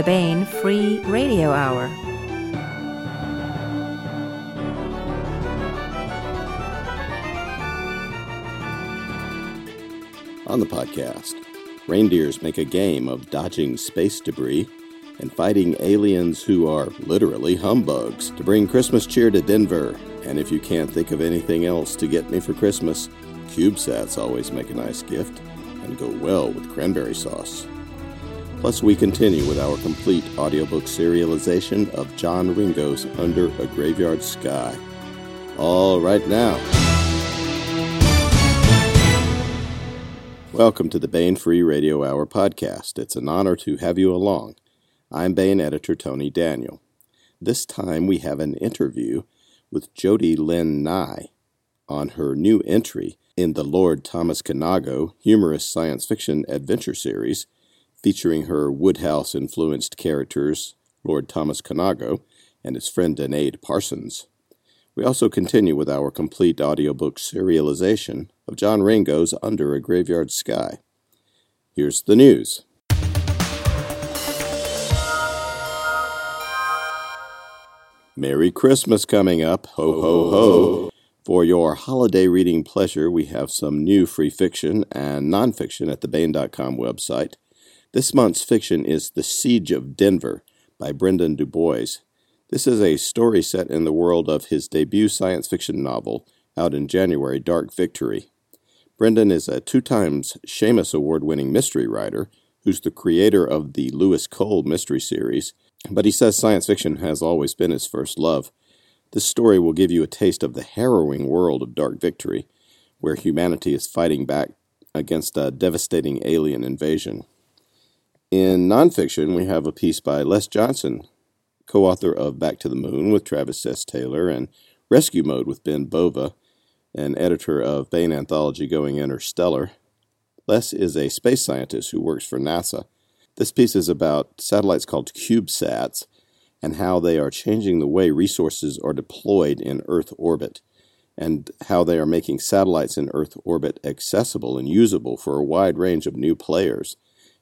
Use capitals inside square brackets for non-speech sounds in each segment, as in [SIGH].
the Baen Free Radio Hour. On the podcast, reindeers make a game of dodging space debris and fighting aliens who are literally humbugs to bring Christmas cheer to Denver. And if you can't think of anything else to get me for Christmas, CubeSats always make a nice gift and go well with cranberry sauce. Plus, we continue with our complete audiobook serialization of John Ringo's Under a Graveyard Sky. All right now. Welcome to the Baen Free Radio Hour podcast. It's an honor to have you along. I'm Baen editor Tony Daniel. This time we have an interview with Jody Lynn Nye on her new entry in the Lord Thomas Kinago humorous science fiction adventure series featuring her Wodehouse influenced characters Lord Thomas Kinago and his friend Danaid Parsons. We also continue with our complete audiobook serialization of John Ringo's Under a Graveyard Sky. Here's the news. Merry Christmas coming up. Ho, ho, ho. For your holiday reading pleasure, we have some new free fiction and nonfiction at the Baen.com website. This month's fiction is The Siege of Denver by Brendan DuBois. This is a story set in the world of his debut science fiction novel, out in January, Dark Victory. Brendan is a two times Shamus Award winning mystery writer who's the creator of the Lewis Cole mystery series, but he says science fiction has always been his first love. This story will give you a taste of the harrowing world of Dark Victory, where humanity is fighting back against a devastating alien invasion. In nonfiction, we have a piece by Les Johnson, co author of Back to the Moon with Travis S. Taylor and Rescue Mode with Ben Bova, and editor of Baen Anthology Going Interstellar. Les is a space scientist who works for NASA. This piece is about satellites called CubeSats and how they are changing the way resources are deployed in Earth orbit, and how they are making satellites in Earth orbit accessible and usable for a wide range of new players,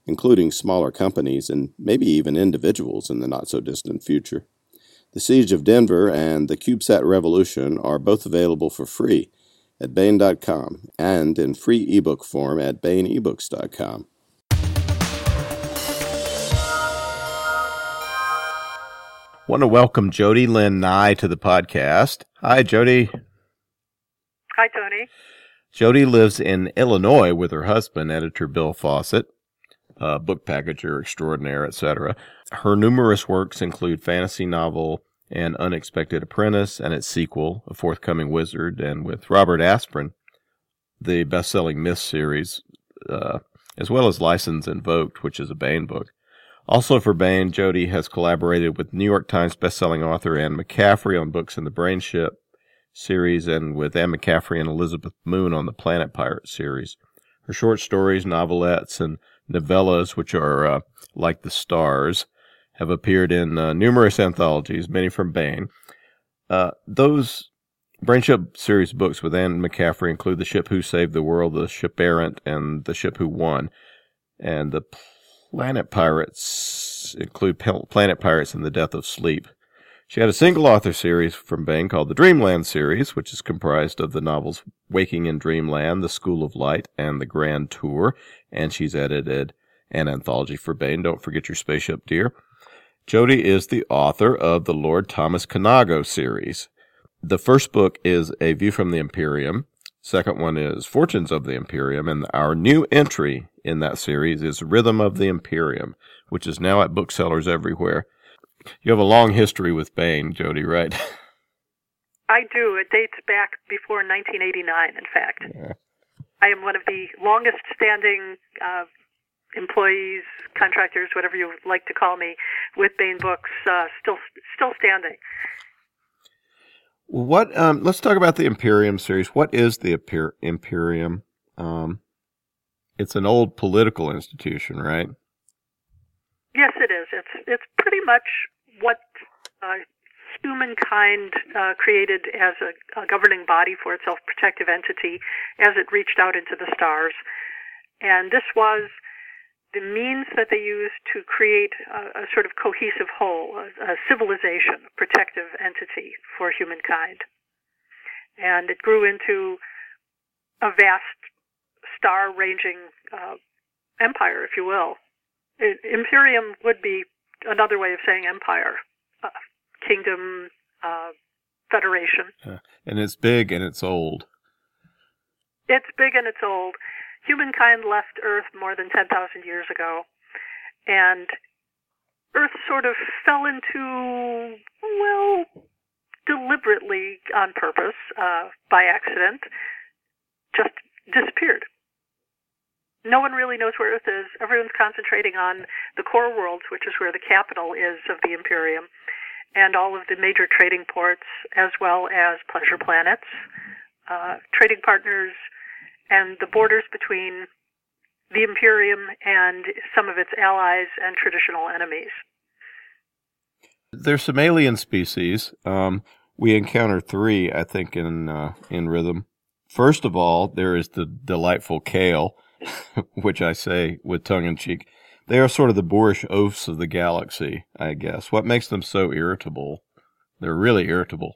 including smaller companies and maybe even individuals in the not so distant future. The Siege of Denver and the CubeSat Revolution are both available for free at Baen.com and in free ebook form at BaenEbooks.com. Want to welcome Jody Lynn Nye to the podcast. Hi, Jody. Hi, Tony. Jody lives in Illinois with her husband, editor Bill Fawcett, uh, book packager extraordinaire, etc. Her numerous works include fantasy novel and Unexpected Apprentice and its sequel, A Forthcoming Wizard, and with Robert Asprin, the best-selling Myth series, uh, as well as License Invoked, which is a Baen book. Also for Baen, Jody has collaborated with New York Times bestselling author Anne McCaffrey on books in the Brainship series and with Anne McCaffrey and Elizabeth Moon on the Planet Pirate series. Her short stories, novelettes, and novellas, which are uh, like the stars, have appeared in uh, numerous anthologies, many from Baen. Uh, those Brainship series books with Anne McCaffrey include The Ship Who Saved the World, The Ship Errant, and The Ship Who Won. And the Planet Pirates include Planet Pirates and the Death of Sleep. She had a single author series from Baen called the Dreamland series, which is comprised of the novels Waking in Dreamland, The School of Light, and The Grand Tour. And she's edited an anthology for Baen. Don't forget your spaceship, dear. Jody is the author of the Lord Thomas Kinago series. The first book is A View from the Imperium. Second one is Fortunes of the Imperium, and our new entry in that series is Rhythm of the Imperium, which is now at booksellers everywhere. You have a long history with Baen, Jody, right? [LAUGHS] I do. It dates back before 1989, in fact. Yeah. I am one of the longest standing uh, employees, contractors, whatever you like to call me, with Baen Books, uh, still still standing. What? Um, let's talk about the Imperium series. What is the Imperium? Um, it's an old political institution, right? Yes, it is. It's it's pretty much what uh, humankind uh, created as a, a, governing body for its self-protective entity as it reached out into the stars. And this was the means that they used to create a, a sort of cohesive whole, a, a civilization, a protective entity for humankind. And it grew into a vast star ranging uh, empire, if you will. It, Imperium would be another way of saying empire, uh, kingdom, uh, federation. Yeah. And it's big and it's old. It's big and it's old. Humankind left Earth more than 10,000 years ago, and Earth sort of fell into, well, deliberately on purpose, uh, by accident, just disappeared. No one really knows where Earth is. Everyone's concentrating on the core worlds, which is where the capital is of the Imperium, and all of the major trading ports, as well as pleasure planets, uh, trading partners, and the borders between the Imperium and some of its allies and traditional enemies. There's some alien species. Um, we encounter three, I think, in uh, in rhythm. First of all, there is the delightful kale, [LAUGHS] which I say with tongue in cheek. They are sort of the boorish oafs of the galaxy, I guess. What makes them so irritable? They're really irritable.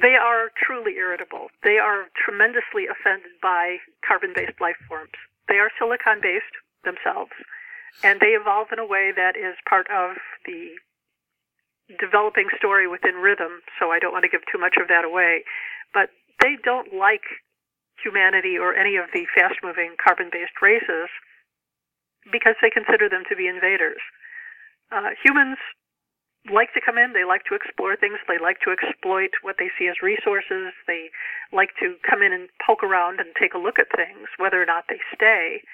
They are truly irritable. They are tremendously offended by carbon based life forms. They are silicon based themselves, and they evolve in a way that is part of the developing story within rhythm, so I don't want to give too much of that away. But they don't like humanity or any of the fast moving carbon based races because they consider them to be invaders. Uh, humans like to come in, they like to explore things, they like to exploit what they see as resources, they like to come in and poke around and take a look at things, whether or not they stay.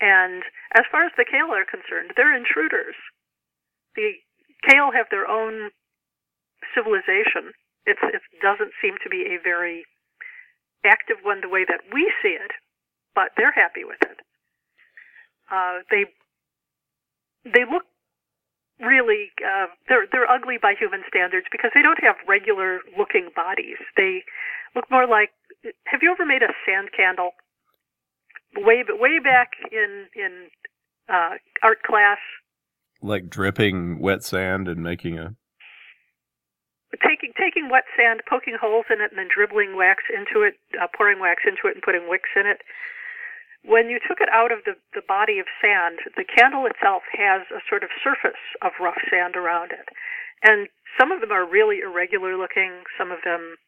And as far as the Kale are concerned, they're intruders. The Kale have their own civilization. It's, it doesn't seem to be a very active one the way that we see it, but they're happy with it. Uh, they they look really uh, they're they're ugly by human standards because they don't have regular looking bodies. They look more like. Have you ever made a sand candle? Way way back in in uh, art class. Like dripping wet sand and making a. Taking taking wet sand, poking holes in it, and then dribbling wax into it, uh, pouring wax into it, and putting wicks in it when you took it out of the, the body of sand, the candle itself has a sort of surface of rough sand around it. And some of them are really irregular looking. Some of them,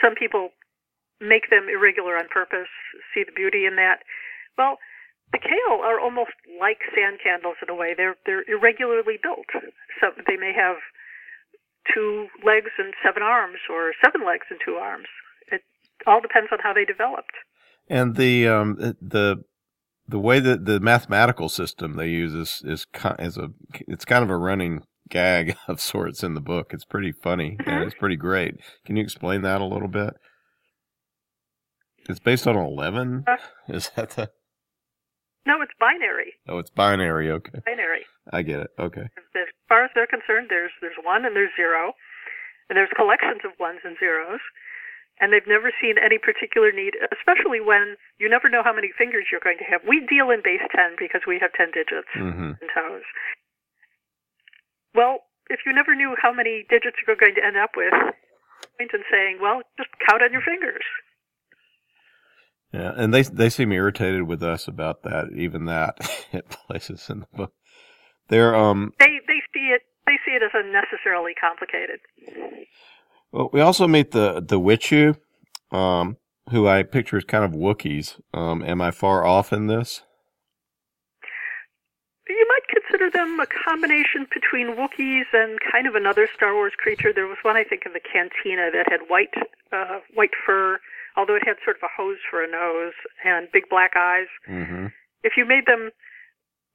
some people make them irregular on purpose, see the beauty in that. Well, the kale are almost like sand candles in a way. They're they're irregularly built. So they may have two legs and seven arms, or seven legs and two arms. It all depends on how they developed. And the um the the way that the mathematical system they use is is is a it's kind of a running gag [LAUGHS] of sorts in the book. It's pretty funny mm-hmm. it's pretty great. Can you explain that a little bit? It's based on eleven. Uh, is that the? No, it's binary. Oh, it's binary. Okay. Binary. I get it. Okay. As far as they're concerned, there's there's one and there's zero, and there's collections of ones and zeros and they've never seen any particular need, especially when you never know how many fingers you're going to have. We deal in base 10 because we have 10 digits mm-hmm. and toes. Well, if you never knew how many digits you're going to end up with, point in saying, well, just count on your fingers. Yeah, and they they seem irritated with us about that, even that [LAUGHS] at places in the book. They're um they they see it they see it as unnecessarily complicated. Well, we also meet the the Witchu, um, who I picture as kind of Wookiees. Um, am I far off in this? You might consider them a combination between Wookiees and kind of another Star Wars creature. There was one I think in the Cantina that had white uh, white fur, although it had sort of a hose for a nose and big black eyes. Mm-hmm. If you made them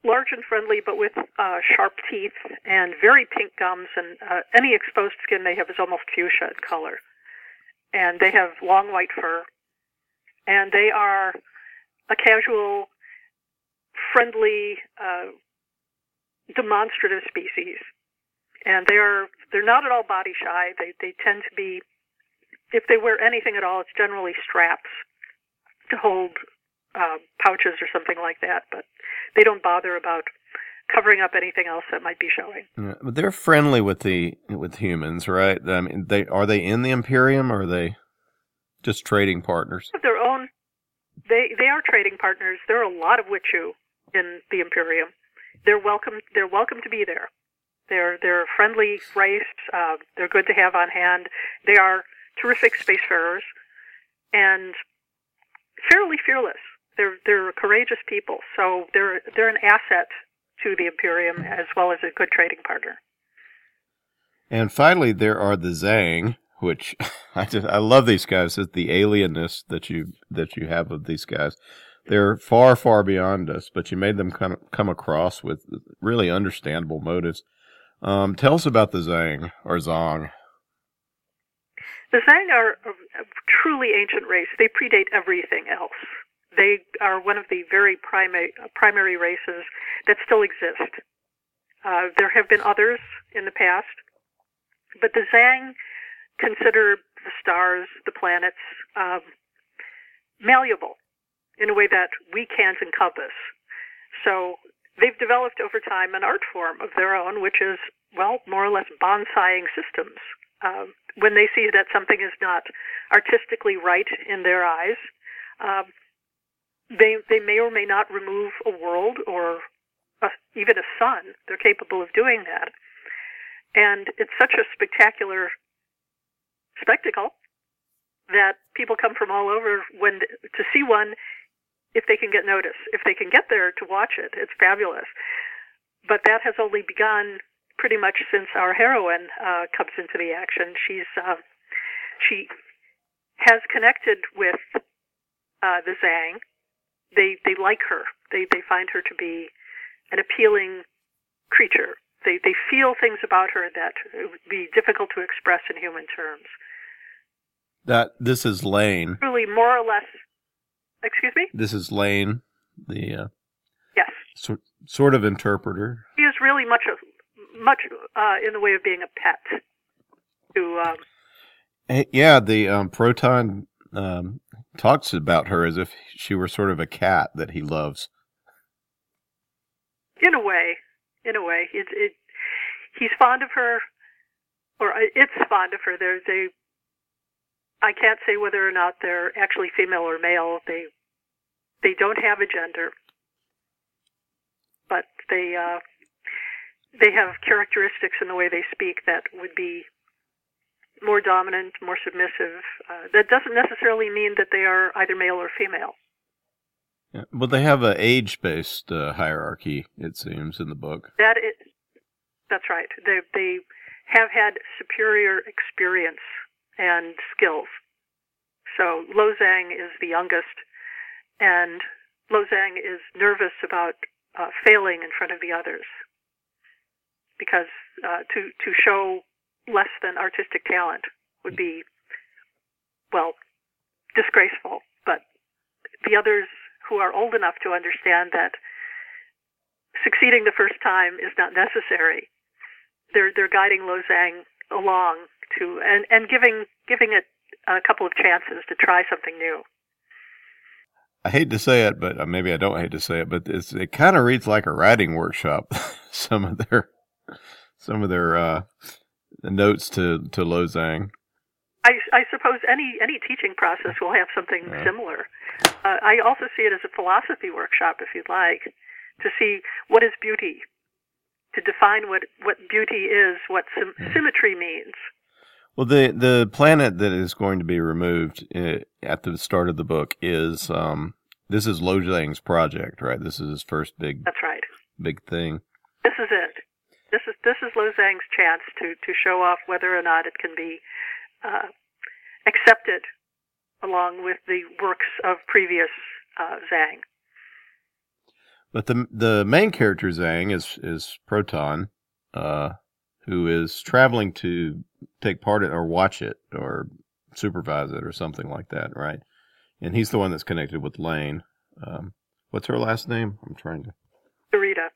large and friendly, but with uh, sharp teeth and very pink gums, and uh, any exposed skin they have is almost fuchsia in color. And they have long white fur, and they are a casual, friendly, uh, demonstrative species. And they are they're not at all body shy. They they tend to be, if they wear anything at all, it's generally straps to hold uh, pouches or something like that, but they don't bother about covering up anything else that might be showing. Yeah, but they're friendly with the with humans, right? I mean, they are they in the Imperium or are they just trading partners? Their own, they they are trading partners. There are a lot of Witchu in the Imperium. They're welcome. They're welcome to be there. They're they're a friendly race. Uh, they're good to have on hand. They are terrific spacefarers and fairly fearless. They're they're courageous people, so they're they're an asset to the Imperium as well as a good trading partner. And finally, there are the Zang, which [LAUGHS] I just I love these guys. It's the alienness that you that you have of these guys. They're far far beyond us, but you made them of come across with really understandable motives. Um, tell us about the Zang or Zong. The Zang are a, truly ancient race. They predate everything else. They are one of the very primary, primary races that still exist. Uh, there have been others in the past, but the Zang consider the stars, the planets, um, malleable in a way that we can't encompass. So they've developed over time an art form of their own, which is, well, more or less bonsaiing systems. Um, when they see that something is not artistically right in their eyes, um, they they may or may not remove a world or a, even a sun. They're capable of doing that, and it's such a spectacular spectacle that people come from all over when to see one if they can get notice. If they can get there to watch it, it's fabulous. But that has only begun pretty much since our heroine uh, comes into the action. She's uh, she has connected with uh, the Zang. they they like her. They they find her to be an appealing creature. They they feel things about her that would be difficult to express in human terms. That this is Lane. Truly, more or less. Excuse me. This is Lane, the uh, yes, so, sort of interpreter. He is really much of much uh, in the way of being a pet. To um, hey, yeah, the um, proton um, talks about her as if she were sort of a cat that he loves. In a way, in a way, it, it he's fond of her, or it's fond of her. There's a I can't say whether or not they're actually female or male. They they don't have a gender, but they uh, they have characteristics in the way they speak that would be more dominant, more submissive. Uh, that doesn't necessarily mean that they are either male or female. Yeah. Well, they have an age-based uh, hierarchy, it seems, in the book. That is, that's right. They they have had superior experience and skills. So Lozang is the youngest, and Lozang is nervous about uh, failing in front of the others because uh, to to show less than artistic talent would be, well, disgraceful. But the others who are old enough to understand that succeeding the first time is not necessary, they're they're guiding Lozang along to and and giving giving it a couple of chances to try something new. I hate to say it, but uh, maybe I don't hate to say it, but it's it kind of reads like a writing workshop. [LAUGHS] some of their some of their uh, notes to to Lozang. I, I suppose any any teaching process will have something yeah. similar. Uh, I also see it as a philosophy workshop, if you'd like, to see what is beauty, to define what what beauty is, what sim- yeah. symmetry means. Well, the the planet that is going to be removed uh, at the start of the book is um, this is Lozang's project, right? This is his first big. That's right. Big thing. This is it this is this is Lozang's chance to to show off whether or not it can be uh, accepted along with the works of previous uh, Zang. But the the main character Zang is is Proton, uh, who is traveling to take part in or watch it or supervise it or something like that, right? And he's the one that's connected with Lane. Um, what's her last name? I'm trying to. Dorita.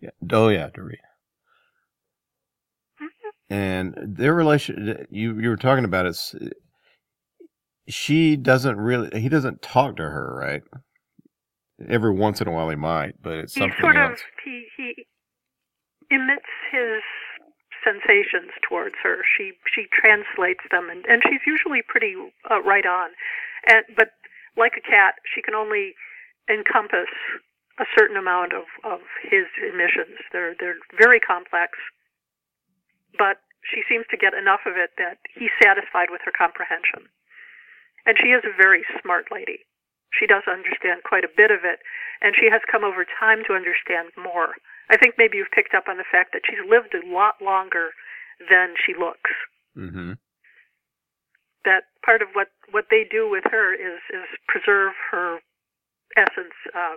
Yeah. Oh yeah, Dorita and their relation you you were talking about it she doesn't really he doesn't talk to her right every once in a while he might, but it's he something sort else. of he he emits his sensations towards her. She she translates them, and and she's usually pretty uh, right on. And but like a cat, she can only encompass a certain amount of of his emissions. They're they're very complex, but she seems to get enough of it that he's satisfied with her comprehension. And she is a very smart lady. She does understand quite a bit of it, and she has come over time to understand more. I think maybe you've picked up on the fact that she's lived a lot longer than she looks. hmm That part of what what they do with her is is preserve her essence. Uh,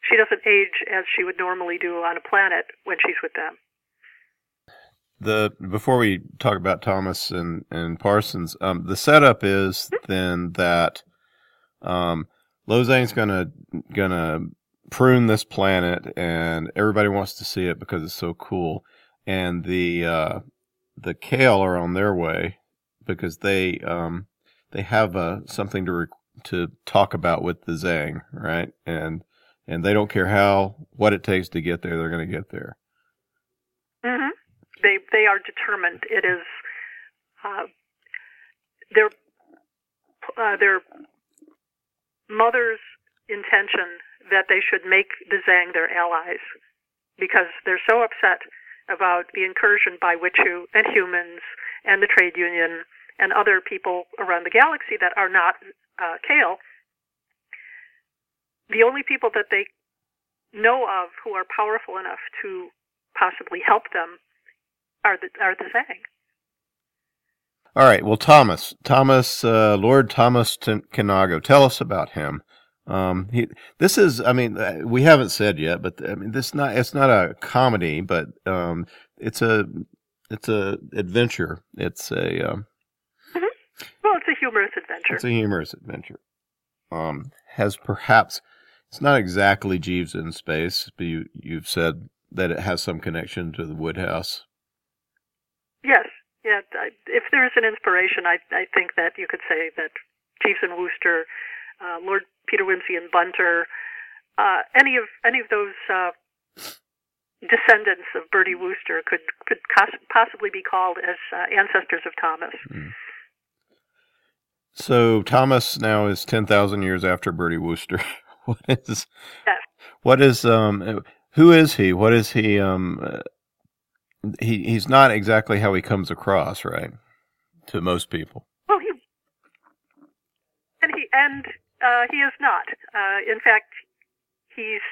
she doesn't age as she would normally do on a planet when she's with them. The before we talk about Thomas and and Parsons, um, the setup is then that um, Lozang's gonna gonna prune this planet, and everybody wants to see it because it's so cool. And the uh, the Kale are on their way because they um, they have uh, something to to talk about with the Zang, right? And and they don't care how what it takes to get there; they're going to get there. hmm They they are determined. It is uh, their uh, their mother's intention that they should make the Zang their allies because they're so upset about the incursion by Witchu and humans and the trade union and other people around the galaxy that are not uh, Kale. The only people that they know of who are powerful enough to possibly help them are the are the Zang. All right. Well, Thomas, Thomas, uh, Lord Thomas T- tell us about him. Um, he, this is, I mean, uh, we haven't said yet, but I mean, this not, it's not a comedy, but, um, it's a, it's a adventure. It's a, um, Well, it's a humorous adventure. it's a humorous adventure. Um, has perhaps, it's not exactly Jeeves in space, but you, you've said that it has some connection to the Wodehouse. Yes, yeah. I, if there is an inspiration, I I think that you could say that Jeeves and Wooster, uh, Lord Peter Wimsey and Bunter, uh, any of any of those uh, descendants of Bertie Wooster could could possibly be called as uh, ancestors of Thomas. So Thomas now is ten thousand years after Bertie Wooster. [LAUGHS] what is? Yes. What is? Um. Who is he? What is he? Um. He he's not exactly how he comes across, right? To most people. Well, [LAUGHS] he and he and uh, he is not. Uh, in fact, he's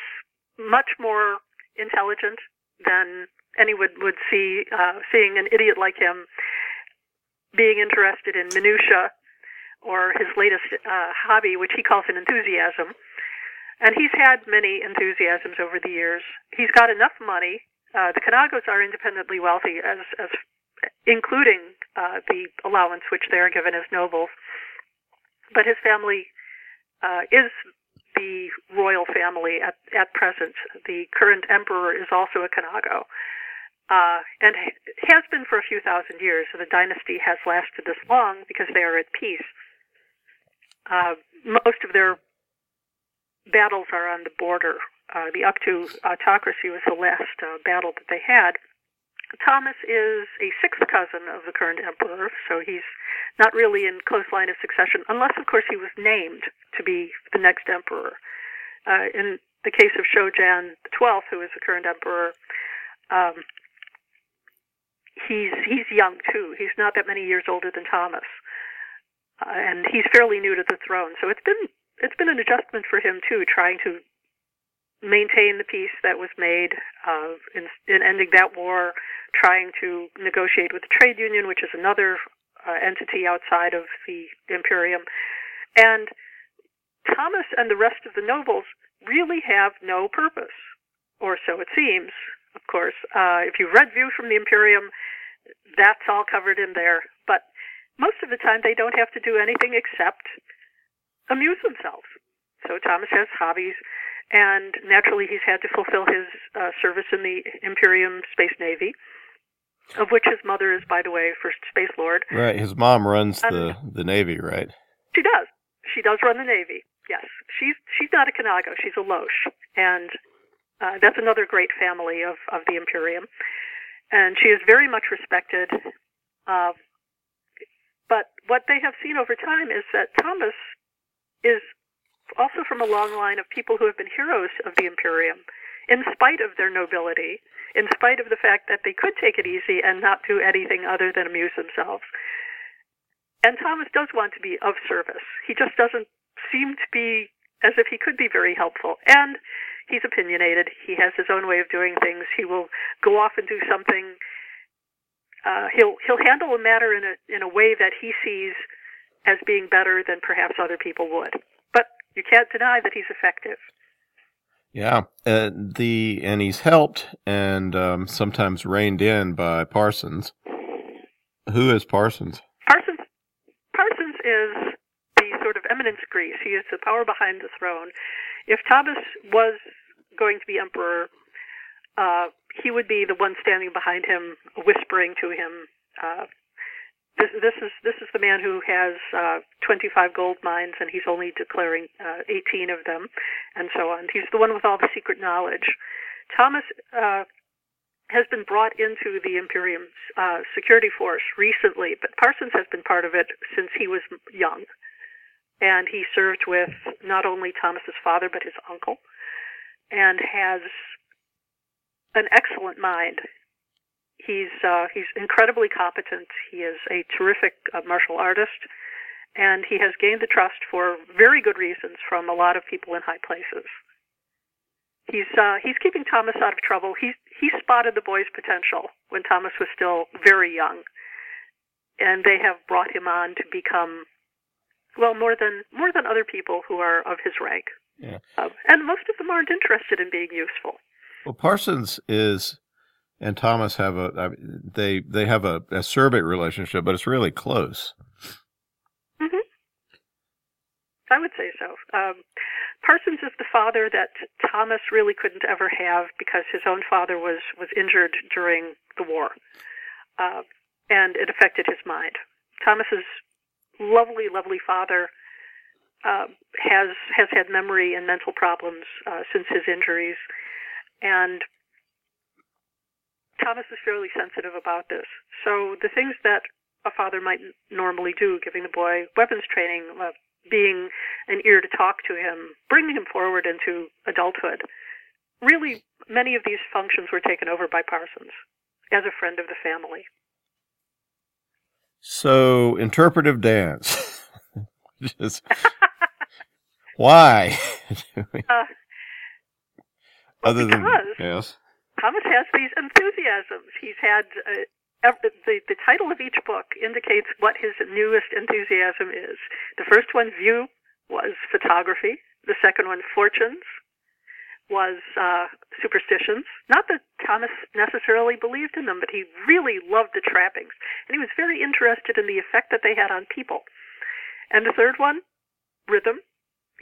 much more intelligent than anyone would see. Uh, seeing an idiot like him being interested in minutia or his latest uh, hobby, which he calls an enthusiasm. And he's had many enthusiasms over the years. He's got enough money. Uh, the Kinagos are independently wealthy, as, as including uh, the allowance which they are given as nobles. But his family uh, is the royal family at, at present. The current emperor is also a Kinago. Uh, and has been for a few thousand years. So the dynasty has lasted this long because they are at peace. Uh, most of their battles are on the border. Uh, the Uktu autocracy was the last uh, battle that they had. Thomas is a sixth cousin of the current emperor, so he's not really in close line of succession, unless, of course, he was named to be the next emperor. Uh, in the case of Shojan XII, who is the current emperor, um, he's he's young too. He's not that many years older than Thomas, uh, and he's fairly new to the throne. So it's been it's been an adjustment for him too, trying to maintain the peace that was made uh, in, in ending that war, trying to negotiate with the trade union, which is another uh, entity outside of the Imperium, and Thomas and the rest of the nobles really have no purpose, or so it seems. Of course, uh, if you read View from the Imperium, that's all covered in there. But most of the time, they don't have to do anything except amuse themselves. So Thomas has hobbies, and naturally, he's had to fulfill his uh, service in the Imperium Space Navy, of which his mother is, by the way, First Space Lord. Right. His mom runs the the Navy, right? She does. She does run the Navy. Yes, she's she's not a Kinago, she's a Loche, and uh, that's another great family of of the Imperium, and she is very much respected. Uh, but what they have seen over time is that Thomas is also from a long line of people who have been heroes of the Imperium, in spite of their nobility, in spite of the fact that they could take it easy and not do anything other than amuse themselves. And Thomas does want to be of service. He just doesn't seem to be as if he could be very helpful. And he's opinionated. He has his own way of doing things. He will go off and do something. Uh, he'll he'll handle a matter in a in a way that he sees as being better than perhaps other people would. You can't deny that he's effective. Yeah, uh, the and he's helped and um, sometimes reined in by Parsons. Who is Parsons? Parsons Parsons is the sort of eminence grise. He is the power behind the throne. If Thomas was going to be emperor, uh, he would be the one standing behind him, whispering to him, uh, this, is this is the man who has uh, 25 gold mines, and he's only declaring uh, 18 of them, and so on. He's the one with all the secret knowledge. Thomas uh, has been brought into the Imperium's uh, security force recently, but Parsons has been part of it since he was young, and he served with not only Thomas's father but his uncle, and has an excellent mind He's uh, he's incredibly competent. He is a terrific uh, martial artist, and he has gained the trust for very good reasons from a lot of people in high places. He's uh, he's keeping Thomas out of trouble. He he spotted the boy's potential when Thomas was still very young, and they have brought him on to become well more than more than other people who are of his rank. Yeah. Uh, and most of them aren't interested in being useful. Well, Parsons is and Thomas have a they they have a a acerbic relationship, but it's really close. Mm-hmm. I would say so. Um, Parsons is the father that Thomas really couldn't ever have because his own father was was injured during the war, uh, and it affected his mind. Thomas's lovely, lovely father uh, has has had memory and mental problems uh, since his injuries, and Thomas is fairly sensitive about this. So the things that a father might normally do, giving the boy weapons training, uh, being an ear to talk to him, bringing him forward into adulthood, really many of these functions were taken over by Parsons as a friend of the family. So interpretive dance. [LAUGHS] Just why? [LAUGHS] uh, Other because, than yes. Thomas has these enthusiasms. He's had uh, the the title of each book indicates what his newest enthusiasm is. The first one, View, was photography. The second one, Fortunes, was uh, superstitions. Not that Thomas necessarily believed in them, but he really loved the trappings, and he was very interested in the effect that they had on people. And the third one, rhythm,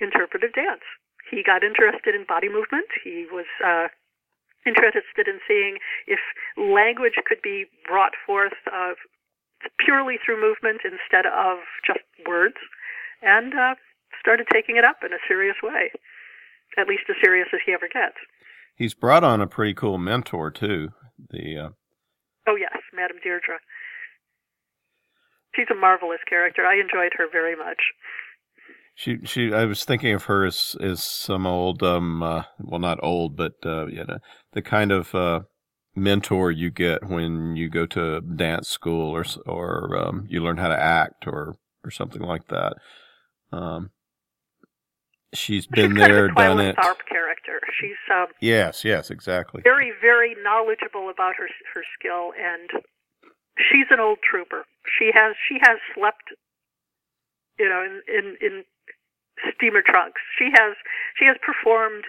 interpretive dance. He got interested in body movement. He was uh, interested in seeing if language could be brought forth uh, purely through movement instead of just words, and uh, started taking it up in a serious way, at least as serious as he ever gets. He's brought on a pretty cool mentor too. The uh... oh yes, Madame Deirdre. She's a marvelous character. I enjoyed her very much. She she I was thinking of her as as some old um uh, well not old but uh you know the kind of uh mentor you get when you go to dance school or or um, you learn how to act or or something like that. Um she's been she's there done it. Tharp character. She's um Yes, yes, exactly. very very knowledgeable about her her skill and she's an old trooper. She has she has slept you know in in in steamer trunks. She has she has performed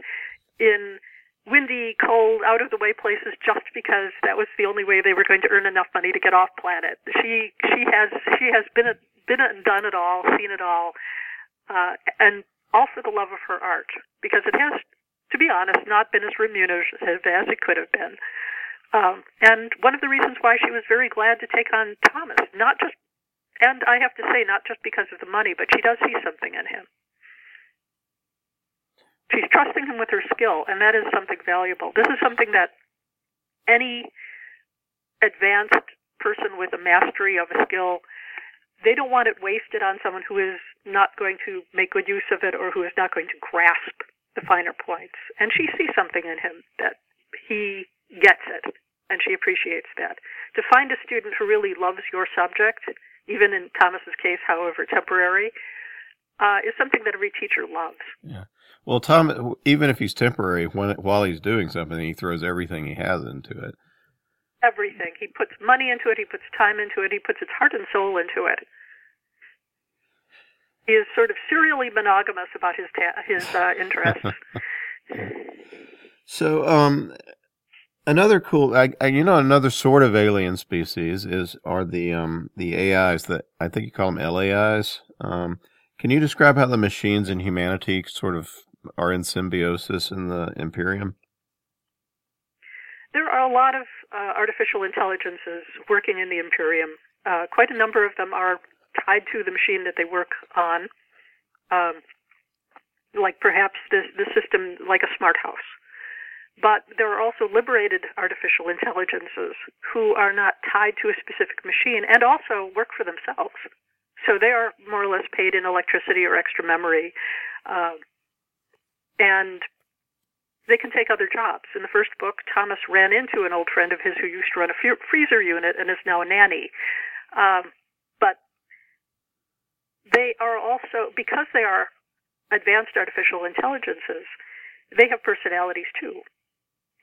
in windy, cold, out of the way places just because that was the only way they were going to earn enough money to get off planet. She she has she has been a, been and done it all, seen it all, uh, and all for the love of her art because it has, to be honest, not been as remunerative as it could have been. Um, and one of the reasons why she was very glad to take on Thomas, not just, and I have to say, not just because of the money, but she does see something in him. She's trusting him with her skill, and that is something valuable. This is something that any advanced person with a mastery of a skill, they don't want it wasted on someone who is not going to make good use of it or who is not going to grasp the finer points. And she sees something in him that he gets it, and she appreciates that. To find a student who really loves your subject, even in Thomas's case, however temporary, uh, is something that every teacher loves. Yeah. Well, Tom, even if he's temporary, when while he's doing something, he throws everything he has into it. Everything. He puts money into it. He puts time into it. He puts his heart and soul into it. He is sort of serially monogamous about his ta- his uh, [LAUGHS] interests. so, um, another cool, I, I, you know, another sort of alien species is are the um the AIs that I think you call them LAIs. Um, can you describe how the machines and humanity sort of are in symbiosis in the Imperium? There are a lot of uh, artificial intelligences working in the Imperium. Uh, quite a number of them are tied to the machine that they work on, um, like perhaps the, the system like a smart house. But there are also liberated artificial intelligences who are not tied to a specific machine and also work for themselves. So they are more or less paid in electricity or extra memory. Uh, and they can take other jobs. In the first book, Thomas ran into an old friend of his who used to run a freezer unit and is now a nanny. Um, but they are also, because they are advanced artificial intelligences, they have personalities too.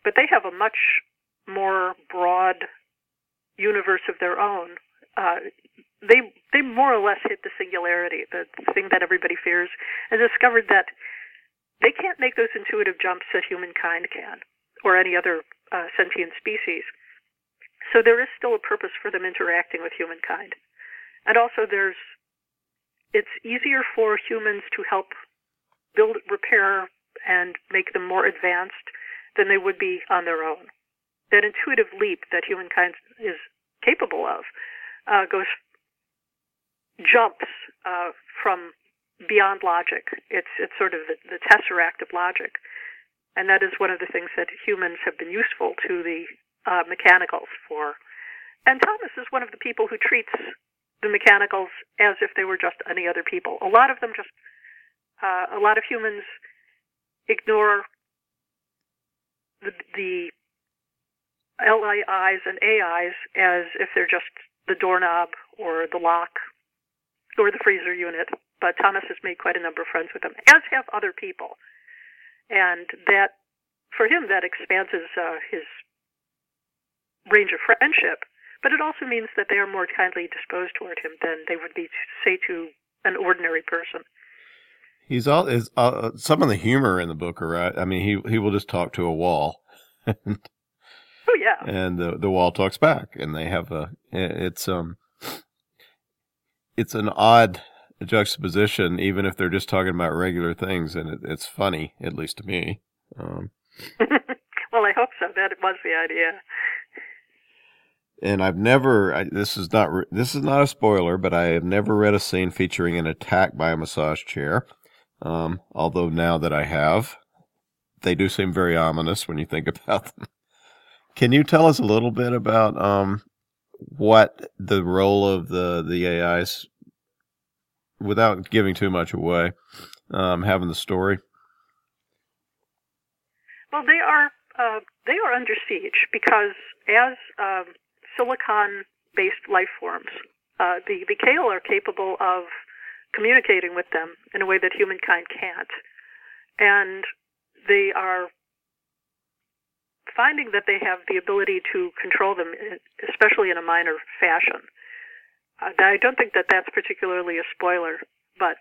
But they have a much more broad universe of their own. Uh, they they more or less hit the singularity, the thing that everybody fears, and discovered that they can't make those intuitive jumps that humankind can, or any other uh, sentient species. So there is still a purpose for them interacting with humankind. And also there's, it's easier for humans to help build, repair, and make them more advanced than they would be on their own. That intuitive leap that humankind is capable of uh, goes jumps uh, from beyond logic. It's it's sort of the, the tesseract of logic, and that is one of the things that humans have been useful to the uh, mechanicals for. And Thomas is one of the people who treats the mechanicals as if they were just any other people. A lot of them just, uh, a lot of humans ignore the, the and AIs as if they're just the doorknob or the lock or the freezer unit but Thomas has made quite a number of friends with them, as have other people. And that, for him, that expands his, uh, his range of friendship, but it also means that they are more kindly disposed toward him than they would be, say, to an ordinary person. He's all is uh, some of the humor in the book right. I mean, he he will just talk to a wall. [LAUGHS] oh yeah. And the the wall talks back, and they have a it's um it's an odd juxtaposition, even if they're just talking about regular things, and it, it's funny, at least to me. Um, [LAUGHS] well, I hope so. That was the idea. And I've never. I, this is not. This is not a spoiler, but I have never read a scene featuring an attack by a massage chair. Um, although now that I have, they do seem very ominous when you think [LAUGHS] about them. Can you tell us a little bit about um, what the role of the the AIs without giving too much away, um, having the story? Well, they are uh, they are under siege because as um, silicon-based life forms, uh, the the Kale are capable of communicating with them in a way that humankind can't, and they are finding that they have the ability to control them, especially in a minor fashion. Uh, I don't think that that's particularly a spoiler, but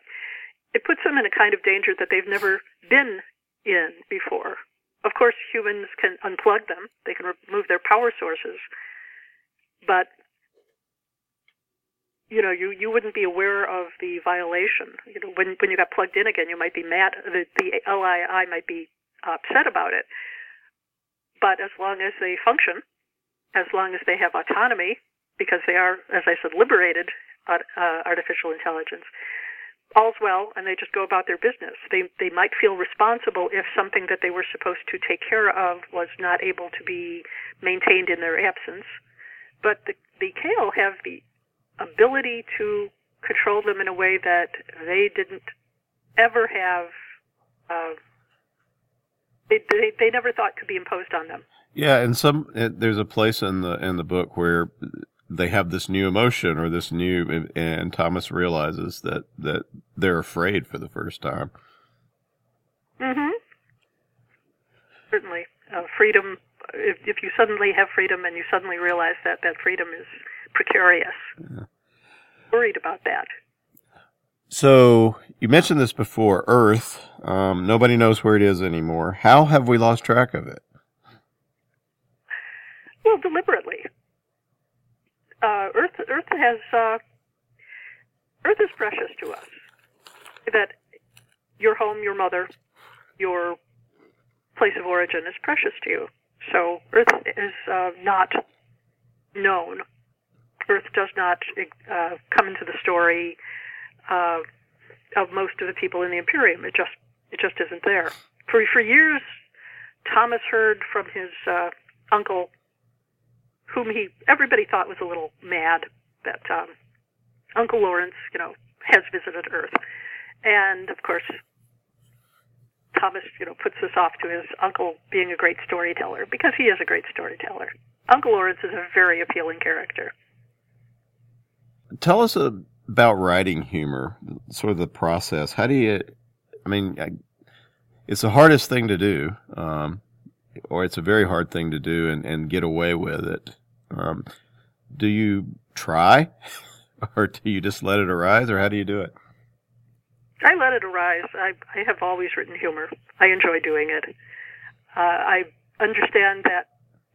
it puts them in a kind of danger that they've never been in before. Of course, humans can unplug them; they can remove their power sources, but you know, you you wouldn't be aware of the violation. You know, when when you got plugged in again, you might be mad. The the LAI might be upset about it. But as long as they function, as long as they have autonomy, because they are, as I said, liberated uh, artificial intelligence. all's well and they just go about their business. They they might feel responsible if something that they were supposed to take care of was not able to be maintained in their absence. But the the Kale have the ability to control them in a way that they didn't ever have. Uh, they, they they never thought could be imposed on them. Yeah, and some there's a place in the in the book where they have this new emotion or this new, and Thomas realizes that that they're afraid for the first time. Mm-hmm. Certainly, uh, freedom. If, if you suddenly have freedom and you suddenly realize that that freedom is precarious, yeah. worried about that. So you mentioned this before, Earth. Um, nobody knows where it is anymore. How have we lost track of it? Well, deliberately uh, Earth Earth has uh, Earth is precious to us. That your home, your mother, your place of origin is precious to you. So Earth is uh, not known. Earth does not uh, come into the story uh, of most of the people in the Imperium. It just it just isn't there. For for years, Thomas heard from his uh, uncle whom he everybody thought was a little mad that um, Uncle Lawrence, you know, has visited Earth, and of course Thomas, you know, puts this off to his uncle being a great storyteller because he is a great storyteller. Uncle Lawrence is a very appealing character. Tell us about writing humor, sort of the process. How do you? I mean, it's the hardest thing to do, um, or it's a very hard thing to do, and, and get away with it. Um, do you try, [LAUGHS] or do you just let it arise, or how do you do it? I let it arise. I, I have always written humor. I enjoy doing it. Uh, I understand that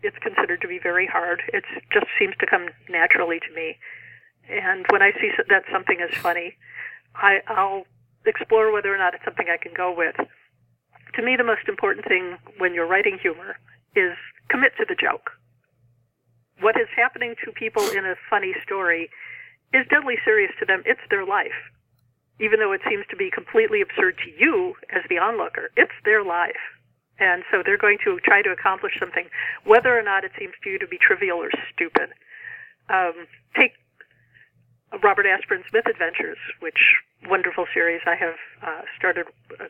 it's considered to be very hard. It just seems to come naturally to me. And when I see that something is funny, I, I'll explore whether or not it's something I can go with. To me, the most important thing when you're writing humor is commit to the joke what is happening to people in a funny story is deadly serious to them. It's their life. Even though it seems to be completely absurd to you as the onlooker, it's their life. And so they're going to try to accomplish something, whether or not it seems to you to be trivial or stupid. Um, take Robert Asprin's Myth Adventures, which wonderful series I have uh, started. Uh,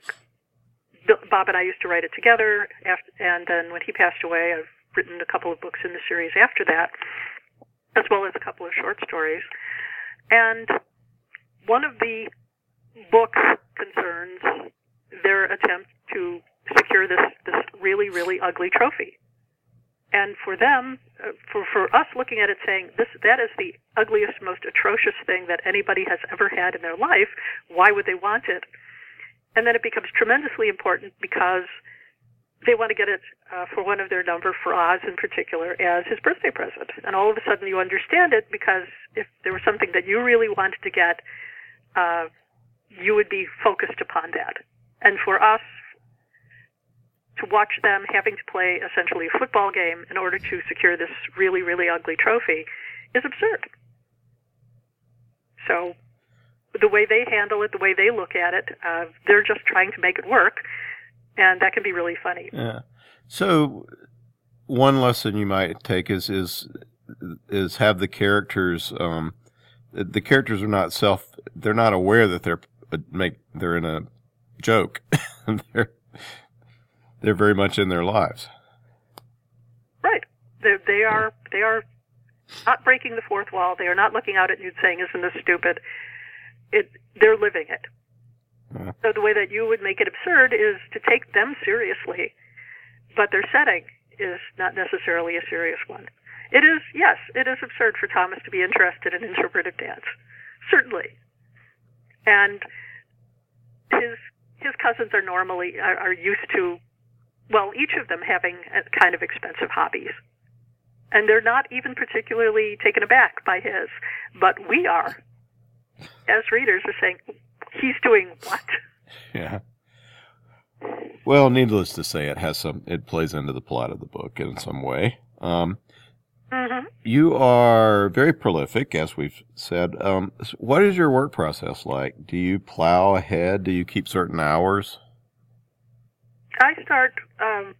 Bob and I used to write it together, after, and then when he passed away, I've written a couple of books in the series after that, as well as a couple of short stories. And one of the books concerns their attempt to secure this, this really, really ugly trophy. And for them, uh, for, for us looking at it saying, this, that is the ugliest, most atrocious thing that anybody has ever had in their life, why would they want it? And then it becomes tremendously important because they want to get it uh, for one of their number for Aahz in particular as his birthday present. And all of a sudden you understand it because if there was something that you really wanted to get, uh, you would be focused upon that. And for us, to watch them having to play essentially a football game in order to secure this really, really ugly trophy is absurd. So the way they handle it, the way they look at it, uh, they're just trying to make it work and that can be really funny. Yeah. So one lesson you might take is is is have the characters um the characters are not self they're not aware that they're uh, make they're in a joke. [LAUGHS] they're they're very much in their lives. Right. They they are they are not breaking the fourth wall. They are not looking out at you and saying, "Isn't this stupid?" It they're living it. So the way that you would make it absurd is to take them seriously, but their setting is not necessarily a serious one. It is, yes, it is absurd for Thomas to be interested in interpretive dance, certainly, and his his cousins are normally are, are used to, well, each of them having kind of expensive hobbies, and they're not even particularly taken aback by his, but we are, [LAUGHS] as readers, are saying, he's doing what? Yeah. Well, needless to say, it has some. It plays into the plot of the book in some way. Um, hmm You are very prolific, as we've said. Um, what is your work process like? Do you plow ahead? Do you keep certain hours? I start um,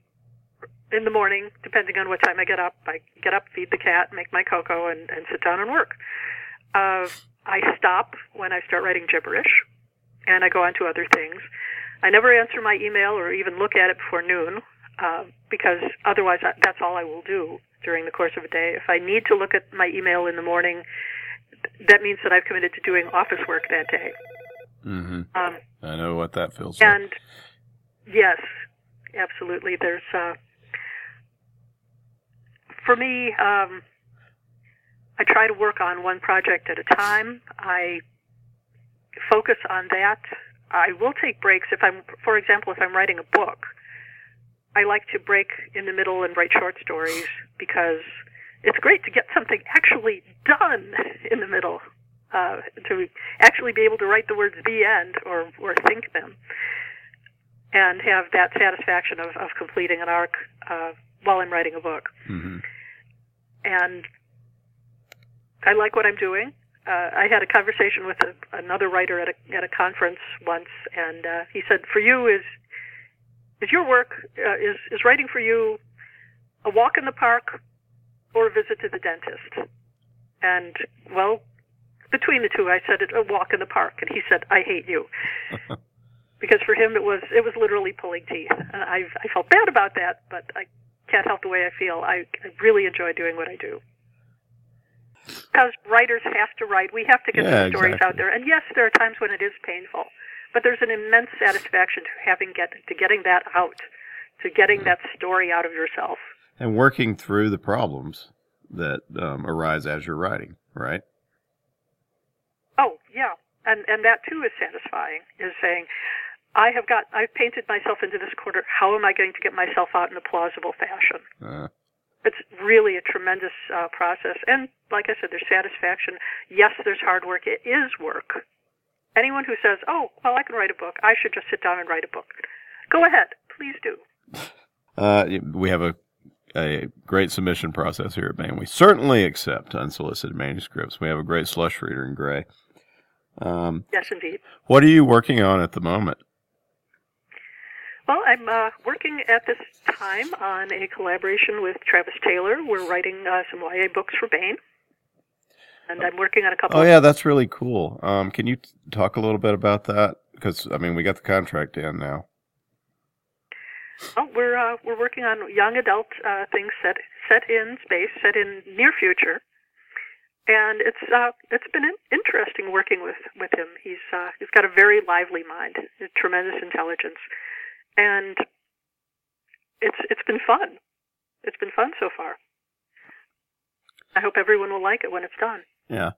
in the morning, depending on what time I get up. I get up, feed the cat, make my cocoa, and, and sit down and work. Uh, I stop when I start writing gibberish, and I go on to other things. I never answer my email or even look at it before noon, uh, because otherwise I, that's all I will do during the course of a day. If I need to look at my email in the morning, that means that I've committed to doing office work that day. Mm-hmm. Um, I know what that feels like. and yes, absolutely. There's uh, for me. Um, I try to work on one project at a time. I focus on that. I will take breaks if I'm, for example, if I'm writing a book. I like to break in the middle and write short stories because it's great to get something actually done in the middle. Uh, to actually be able to write the words "the end" or or think them, and have that satisfaction of, of completing an arc uh, while I'm writing a book. hmm And I like what I'm doing. Uh, I had a conversation with a, another writer at a at a conference once, and uh, he said, "For you, is is your work uh, is is writing for you a walk in the park or a visit to the dentist?" And well, between the two, I said, "A walk in the park," and he said, "I hate you." [LAUGHS] because for him it was it was literally pulling teeth. And I I felt bad about that, but I can't help the way I feel. I, I really enjoy doing what I do. Because writers have to write, we have to get Yeah, the stories exactly. out there. And yes, there are times when it is painful, but there's an immense satisfaction to having get to getting that out, to getting that story out of yourself. And working through the problems that um, arise as you're writing, right? Oh yeah, and and that too is satisfying. Is saying, I have got, I've painted myself into this corner. How am I going to get myself out in a plausible fashion? Uh, it's really a tremendous uh, process. And like I said, there's satisfaction. Yes, there's hard work. It is work. Anyone who says, "Oh, well, I can write a book. I should just sit down and write a book," go ahead, please do. [LAUGHS] uh, we have a a great submission process here at Baen. We certainly accept unsolicited manuscripts. We have a great slush reader in Gray. Um, Yes, indeed. what are you working on at the moment? Well, I'm uh, working at this time on a collaboration with Travis Taylor. We're writing uh, some YA books for Baen, and I'm working on a couple. Oh yeah, that's really cool. Um, can you t- talk a little bit about that? Because I mean, we got the contract in now. Oh, we're uh, we're working on young adult uh, things set set in space, set in near future, and it's uh, it's been interesting working with with him. He's uh, he's got a very lively mind, tremendous intelligence, and it's it's been fun. It's been fun so far. I hope everyone will like it when it's done. Yeah.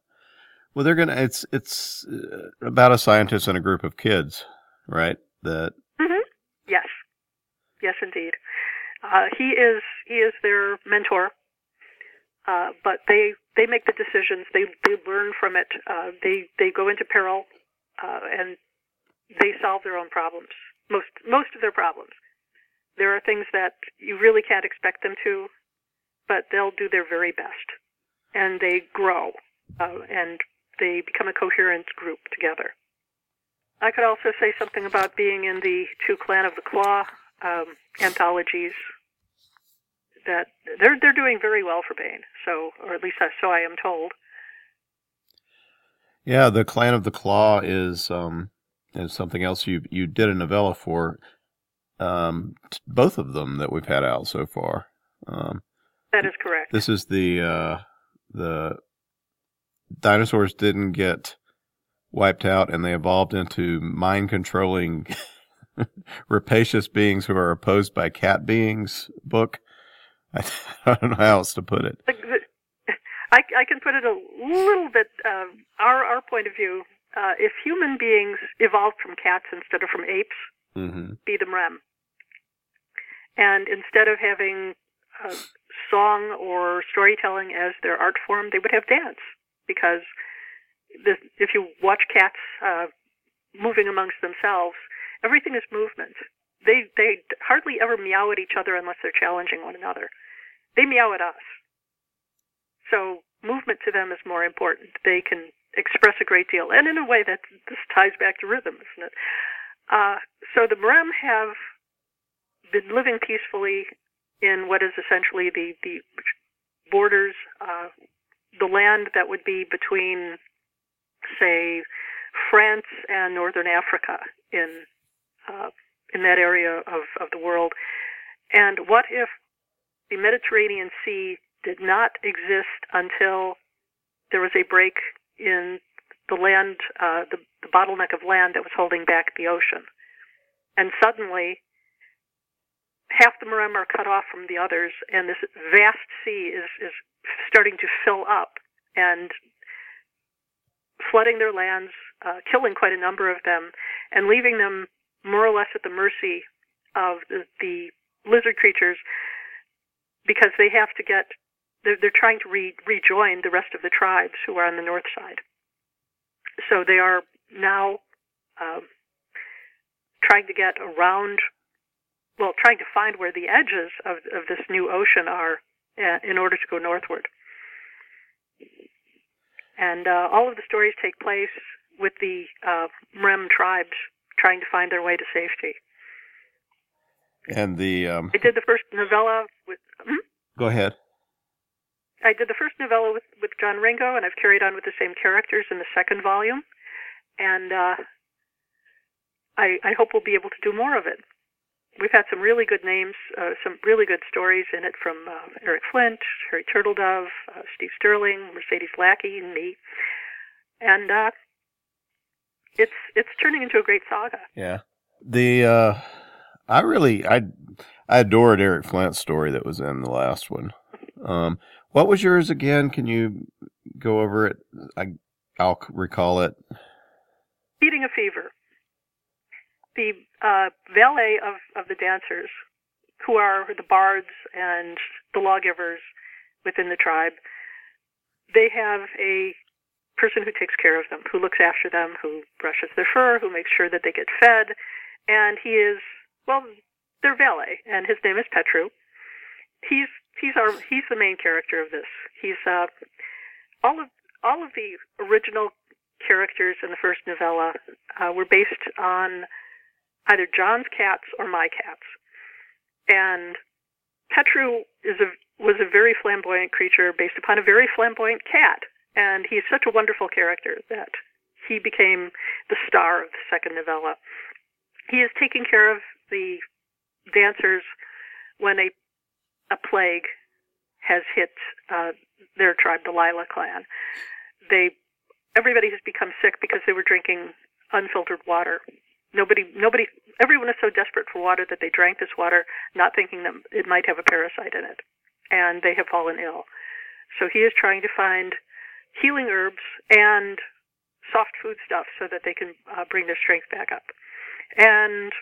Well, they're gonna. It's it's uh, about a scientist and a group of kids, right? That Mm-hmm. Yes, yes, indeed. Uh, he is he is their mentor, uh, but they they make the decisions. They they learn from it. Uh, they they go into peril, uh, and they solve their own problems. Most most of their problems. There are things that you really can't expect them to, but they'll do their very best, and they grow, uh, and they become a coherent group together. I could also say something about being in the two Clan of the Claw um, anthologies. That they're they're doing very well for Baen, so or at least I, so I am told. yeah, the Clan of the Claw is um is something else you you did a novella for. Um, t- both of them that we've had out so far. Um, That is correct. this is the uh the dinosaurs didn't get wiped out and they evolved into mind controlling [LAUGHS] rapacious beings who are opposed by cat beings book I, [LAUGHS] I don't know how else to put it [LAUGHS] I, I can put it a little bit. Um, our our point of view: uh, if human beings evolved from cats instead of from apes, hmm be them rem, and instead of having uh, song or storytelling as their art form, they would have dance because the, if you watch cats uh, moving amongst themselves, everything is movement. They they hardly ever meow at each other unless they're challenging one another. They meow at us. So movement to them is more important. They can express a great deal, and in a way that this ties back to rhythm, isn't it? Uh, so the Mrem have been living peacefully in what is essentially the the borders, uh, the land that would be between, say, France and northern Africa in uh, in that area of, of the world. And what if the Mediterranean Sea did not exist until there was a break in the land, uh, the, the bottleneck of land that was holding back the ocean. And suddenly, half the Mrem are cut off from the others, and this vast sea is, is starting to fill up and flooding their lands, uh, killing quite a number of them, and leaving them more or less at the mercy of the, the lizard creatures because they have to get they're, they're trying to re, rejoin the rest of the tribes who are on the north side. So they are now um, trying to get around, well, trying to find where the edges of, of this new ocean are uh, in order to go northward. And uh, all of the stories take place with the uh, Mrem tribes trying to find their way to safety. And the um, I did the first novella with. Hmm? Go ahead. I did the first novella with with John Ringo, and I've carried on with the same characters in the second volume, and uh, I I hope we'll be able to do more of it. We've had some really good names, uh, some really good stories in it from uh, Eric Flint, Harry Turtledove, uh, Steve Stirling, Mercedes Lackey, and me, and uh, it's it's turning into a great saga. Yeah, the uh, I really I I adored Eric Flint's story that was in the last one. Um, what was yours again? Can you go over it? I I'll recall it. Feeding a fever. The uh, valet of of the dancers, who are the bards and the lawgivers within the tribe, they have a person who takes care of them, who looks after them, who brushes their fur, who makes sure that they get fed, and he is well, their valet, and his name is Petru. He's he's our he's the main character of this. He's uh, all of all of the original characters in the first novella uh, were based on either John's cats or my cats, and Petru is a was a very flamboyant creature based upon a very flamboyant cat, and he's such a wonderful character that he became the star of the second novella. He is taking care of the dancers when a a plague has hit uh, their tribe, the Lila clan. They everybody has become sick because they were drinking unfiltered water. Nobody, nobody, everyone is so desperate for water that they drank this water, not thinking that it might have a parasite in it, and they have fallen ill. So he is trying to find healing herbs and soft food stuff so that they can uh, bring their strength back up. And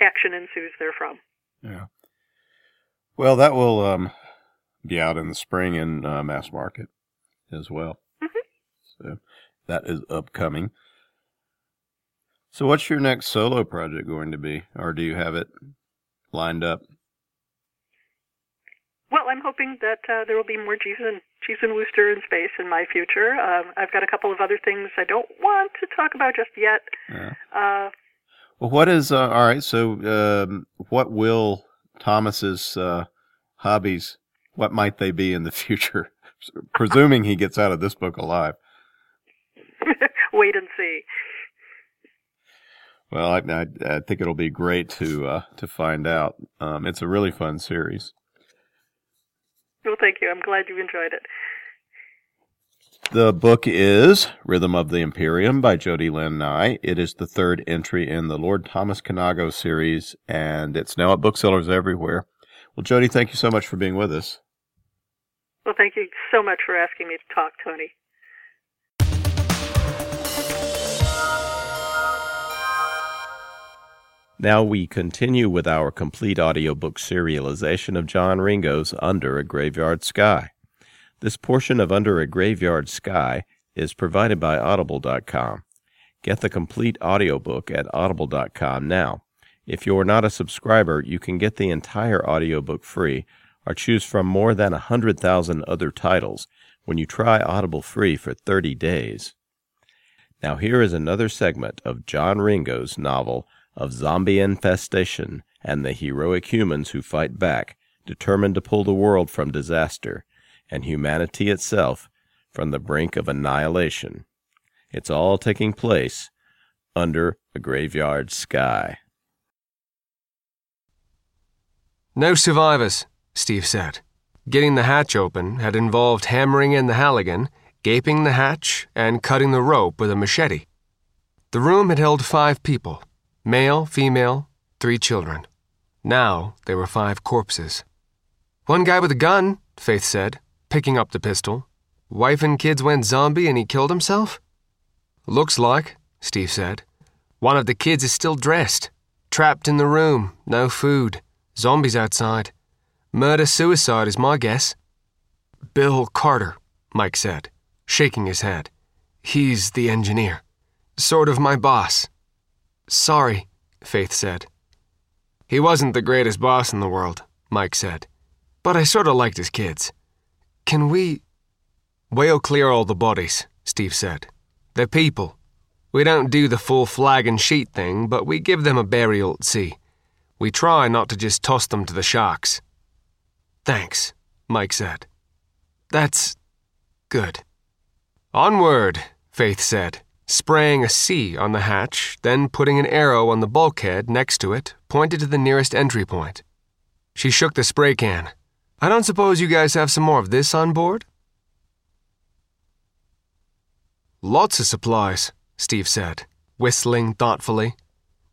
action ensues therefrom. Yeah. Well, that will um, be out in the spring in uh, mass market as well. Mm-hmm. So that is upcoming. So, what's your next solo project going to be, or do you have it lined up? Well, I'm hoping that uh, there will be more Jeeves and Wooster in space in my future. Um, I've got a couple of other things I don't want to talk about just yet. Yeah. Uh, well, what is uh, all right? So, um, what will Thomas's uh, hobbies? What might they be in the [LAUGHS] future? Presuming he gets out of this book alive. [LAUGHS] Wait and see. Well, I, I, I think it'll be great to uh, to find out. Um, it's a really fun series. Well, thank you. I'm glad you enjoyed it. The book is Rhythm of the Imperium by Jody Lynn Nye. It is the third entry in the Lord Thomas Kinago series, and it's now at booksellers everywhere. Well, Jody, thank you so much for being with us. Well, thank you so much for asking me to talk, Tony. Now we continue with our complete audiobook serialization of John Ringo's Under a Graveyard Sky. This portion of Under a Graveyard Sky is provided by Audible.com. Get the complete audiobook at Audible.com now. If you're not a subscriber, you can get the entire audiobook free or choose from more than a 100,000 other titles, when you try Audible free for 30 days. Now, here is another segment of John Ringo's novel of zombie infestation and the heroic humans who fight back, determined to pull the world from disaster and humanity itself from the brink of annihilation. It's all taking place under a graveyard sky. No survivors, Steve said. Getting the hatch open had involved hammering in the Halligan, gaping the hatch, and cutting the rope with a machete. The room had held five people male, female, three children. Now there were five corpses. One guy with a gun, Faith said, picking up the pistol. Wife and kids went zombie and he killed himself? Looks like, Steve said. One of the kids is still dressed. Trapped in the room, no food. Zombies outside. Murder suicide is my guess. Bill Carter, Mike said, shaking his head. He's the engineer. Sort of my boss. Sorry, Faith said. He wasn't the greatest boss in the world, Mike said. But I sort of liked his kids. Can we. We'll clear all the bodies, Steve said. They're people. We don't do the full flag and sheet thing, but we give them a burial at sea. We try not to just toss them to the sharks. Thanks, Mike said. That's good. Onward, Faith said, spraying a C on the hatch, then putting an arrow on the bulkhead next to it, pointed to the nearest entry point. She shook the spray can. I don't suppose you guys have some more of this on board? Lots of supplies, Steve said, whistling thoughtfully.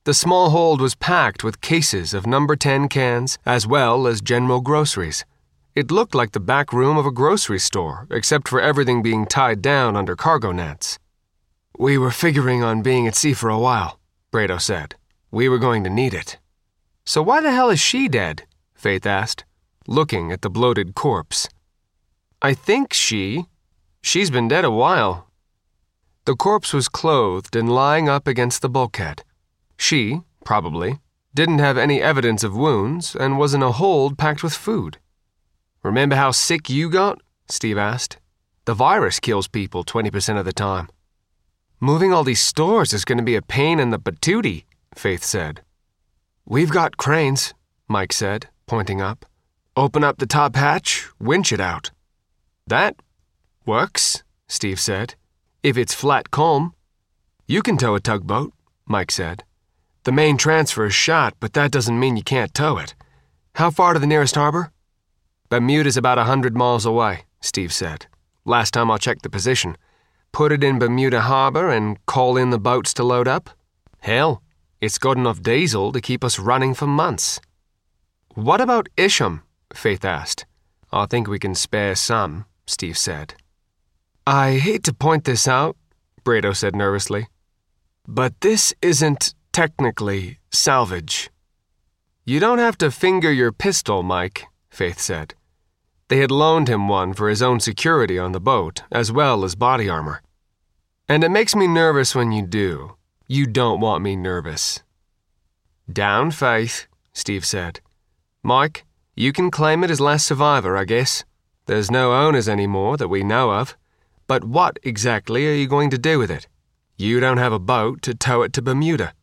The small hold was packed with cases of number 10 cans as well as general groceries. It looked like the back room of a grocery store, except for everything being tied down under cargo nets. We were figuring on being at sea for a while, Brado said. We were going to need it. So why the hell is she dead? Faith asked, looking at the bloated corpse. I think she. She's been dead a while, the corpse was clothed and lying up against the bulkhead. She, probably, didn't have any evidence of wounds and was in a hold packed with food. Remember how sick you got? Steve asked. The virus kills people 20% of the time. Moving all these stores is going to be a pain in the patootie, Faith said. We've got cranes, Mike said, pointing up. Open up the top hatch, winch it out. That works, Steve said if it's flat calm. You can tow a tugboat, Mike said. The main transfer is shot, but that doesn't mean you can't tow it. How far to the nearest harbor? Bermuda's about a hundred miles away, Steve said. Last time I checked the position. Put it in Bermuda Harbor and call in the boats to load up? Hell, it's got enough diesel to keep us running for months. What about Isham? Faith asked. I think we can spare some, Steve said. I hate to point this out, Brado said nervously, but this isn't technically salvage. You don't have to finger your pistol, Mike, Faith said. They had loaned him one for his own security on the boat, as well as body armor. And it makes me nervous when you do. You don't want me nervous. Down, Faith, Steve said. Mike, you can claim it as last survivor, I guess. There's no owners anymore that we know of. But what exactly are you going to do with it? You don't have a boat to tow it to Bermuda.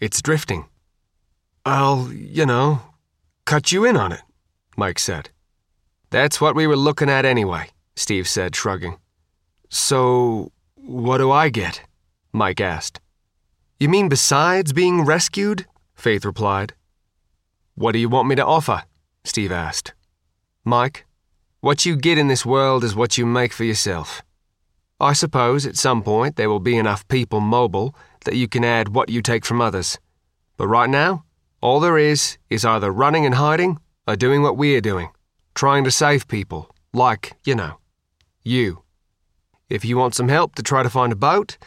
It's drifting. I'll, you know, cut you in on it, Mike said. That's what we were looking at anyway, Steve said, shrugging. So, what do I get? Mike asked. You mean besides being rescued? Faith replied. What do you want me to offer? Steve asked. Mike, what you get in this world is what you make for yourself. I suppose at some point there will be enough people mobile that you can add what you take from others. But right now, all there is is either running and hiding or doing what we're doing, trying to save people, like, you know, you. If you want some help to try to find a boat,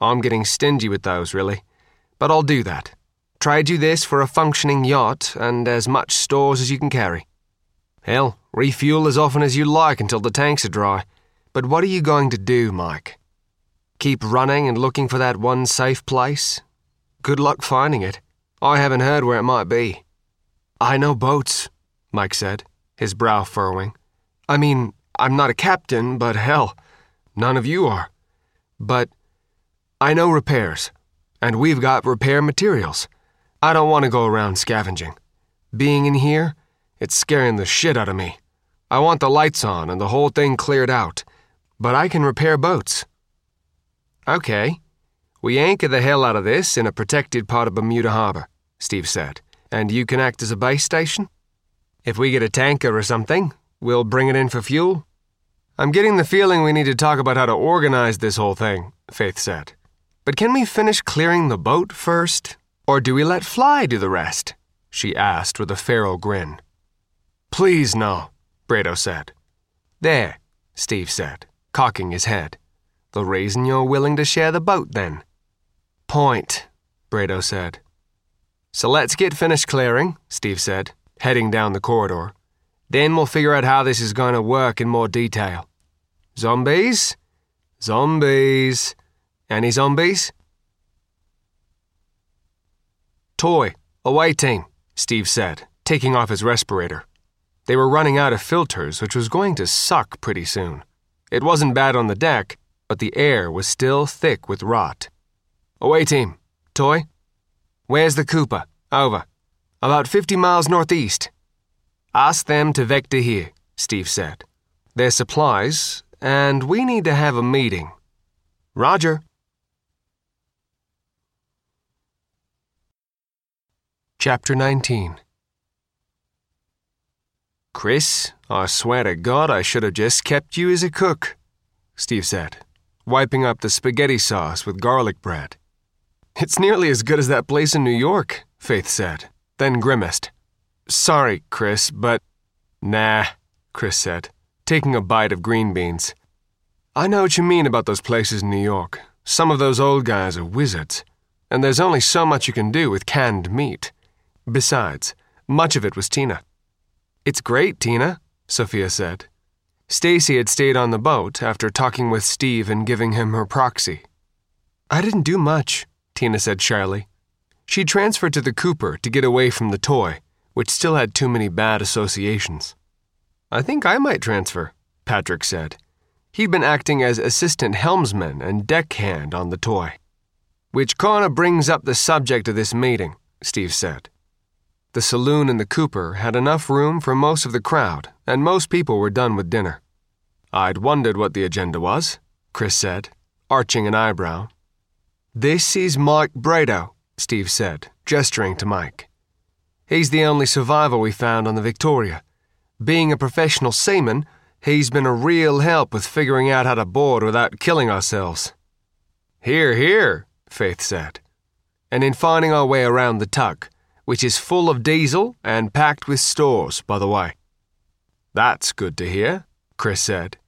I'm getting stingy with those, really. But I'll do that. Trade you this for a functioning yacht and as much stores as you can carry. Hell, refuel as often as you like until the tanks are dry. But what are you going to do, Mike? Keep running and looking for that one safe place? Good luck finding it. I haven't heard where it might be. I know boats, Mike said, his brow furrowing. I mean, I'm not a captain, but hell, none of you are. But I know repairs, and we've got repair materials. I don't want to go around scavenging. Being in here, it's scaring the shit out of me. I want the lights on and the whole thing cleared out, but I can repair boats. Okay. We anchor the hell out of this in a protected part of Bermuda Harbor, Steve said, and you can act as a base station? If we get a tanker or something, we'll bring it in for fuel. I'm getting the feeling we need to talk about how to organize this whole thing, Faith said. But can we finish clearing the boat first? Or do we let Fly do the rest? She asked with a feral grin. Please, no, Brado said. There, Steve said, cocking his head. The reason you're willing to share the boat, then? Point, Brado said. So let's get finished clearing, Steve said, heading down the corridor. Then we'll figure out how this is going to work in more detail. Zombies? Zombies. Any zombies? Toy, away team, Steve said, taking off his respirator. They were running out of filters, which was going to suck pretty soon. It wasn't bad on the deck, but the air was still thick with rot. Away team. Toy? Where's the Cooper? Over. About 50 miles northeast. Ask them to vector here, Steve said. Their supplies, and we need to have a meeting. Roger. Chapter 19 Chris, I swear to God I should have just kept you as a cook, Steve said, wiping up the spaghetti sauce with garlic bread. It's nearly as good as that place in New York, Faith said, then grimaced. Sorry, Chris, but. Nah, Chris said, taking a bite of green beans. I know what you mean about those places in New York. Some of those old guys are wizards, and there's only so much you can do with canned meat. Besides, much of it was Tina. It's great, Tina, Sophia said. Stacy had stayed on the boat after talking with Steve and giving him her proxy. I didn't do much, Tina said shyly. She transferred to the Cooper to get away from the toy, which still had too many bad associations. I think I might transfer, Patrick said. He'd been acting as assistant helmsman and deckhand on the toy. Which kinda brings up the subject of this meeting, Steve said. The saloon in the Cooper had enough room for most of the crowd, and most people were done with dinner. I'd wondered what the agenda was, Chris said, arching an eyebrow. This is Mike Brado, Steve said, gesturing to Mike. He's the only survivor we found on the Victoria. Being a professional seaman, he's been a real help with figuring out how to board without killing ourselves. Here, here, Faith said. And in finding our way around the tug, which is full of diesel and packed with stores, by the way. That's good to hear, Chris said.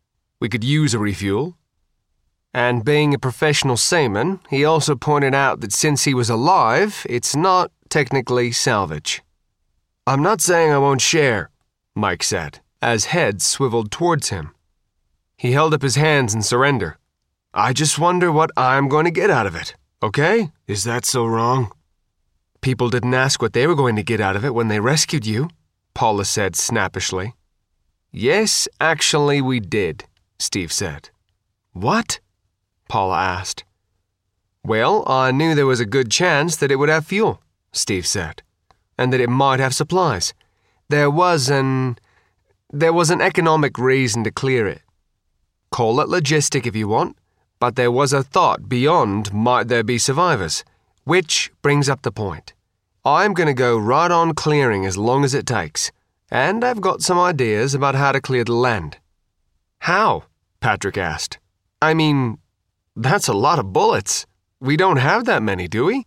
We could use a refuel. And being a professional seaman, he also pointed out that since he was alive, it's not technically salvage. I'm not saying I won't share, Mike said, as heads swiveled towards him. He held up his hands in surrender. I just wonder what I'm going to get out of it, okay? Is that so wrong? People didn't ask what they were going to get out of it when they rescued you, Paula said snappishly. Yes, actually, we did, Steve said. What? Paula asked. Well, I knew there was a good chance that it would have fuel, Steve said, and that it might have supplies. There was an. There was an economic reason to clear it. Call it logistic if you want, but there was a thought beyond might there be survivors. Which brings up the point. I'm going to go right on clearing as long as it takes, and I've got some ideas about how to clear the land. How? Patrick asked. I mean, that's a lot of bullets. We don't have that many, do we?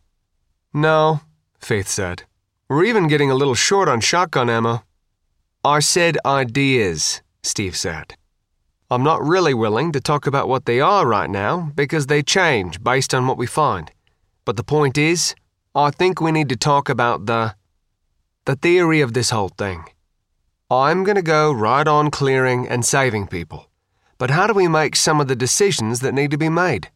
No, Faith said. We're even getting a little short on shotgun ammo. I said ideas, Steve said. I'm not really willing to talk about what they are right now because they change based on what we find. But the point is, I think we need to talk about the the theory of this whole thing. I'm going to go right on clearing and saving people. But how do we make some of the decisions that need to be made?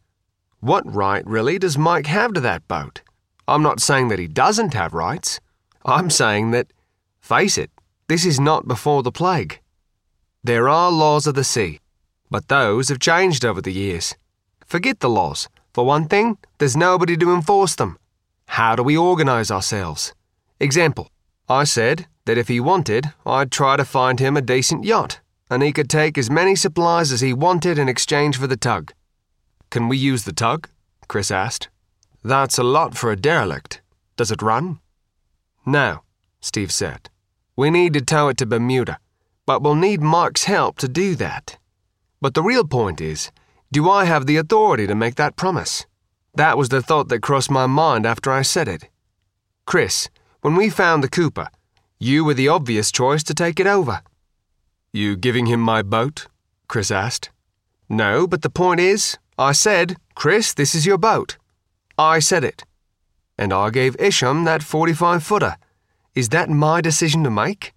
What right, really, does Mike have to that boat? I'm not saying that he doesn't have rights. I'm saying that, face it, this is not before the plague. There are laws of the sea, but those have changed over the years. Forget the laws. For one thing, there's nobody to enforce them. How do we organize ourselves? Example I said that if he wanted, I'd try to find him a decent yacht, and he could take as many supplies as he wanted in exchange for the tug. Can we use the tug? Chris asked. That's a lot for a derelict. Does it run? No, Steve said. We need to tow it to Bermuda, but we'll need Mark's help to do that. But the real point is do I have the authority to make that promise? That was the thought that crossed my mind after I said it. Chris, when we found the Cooper, you were the obvious choice to take it over. You giving him my boat? Chris asked. No, but the point is, I said, Chris, this is your boat. I said it. And I gave Isham that 45 footer. Is that my decision to make?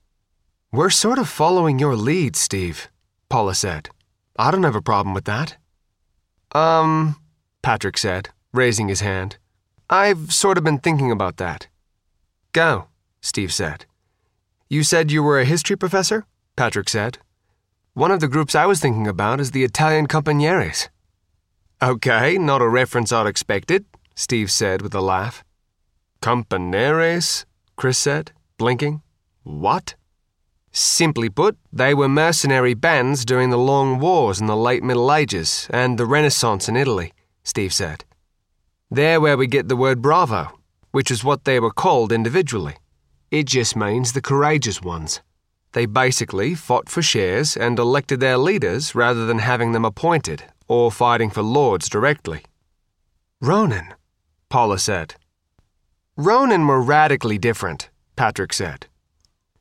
We're sort of following your lead, Steve, Paula said. I don't have a problem with that. Um, Patrick said, raising his hand. I've sort of been thinking about that. Go, Steve said. You said you were a history professor? Patrick said. One of the groups I was thinking about is the Italian Companieres. Okay, not a reference I'd expected, Steve said with a laugh. Companieres? Chris said, blinking. What? Simply put, they were mercenary bands during the long wars in the late Middle Ages and the Renaissance in Italy, Steve said. They're where we get the word bravo, which is what they were called individually. It just means the courageous ones. They basically fought for shares and elected their leaders rather than having them appointed or fighting for lords directly. Ronin, Paula said. Ronin were radically different, Patrick said.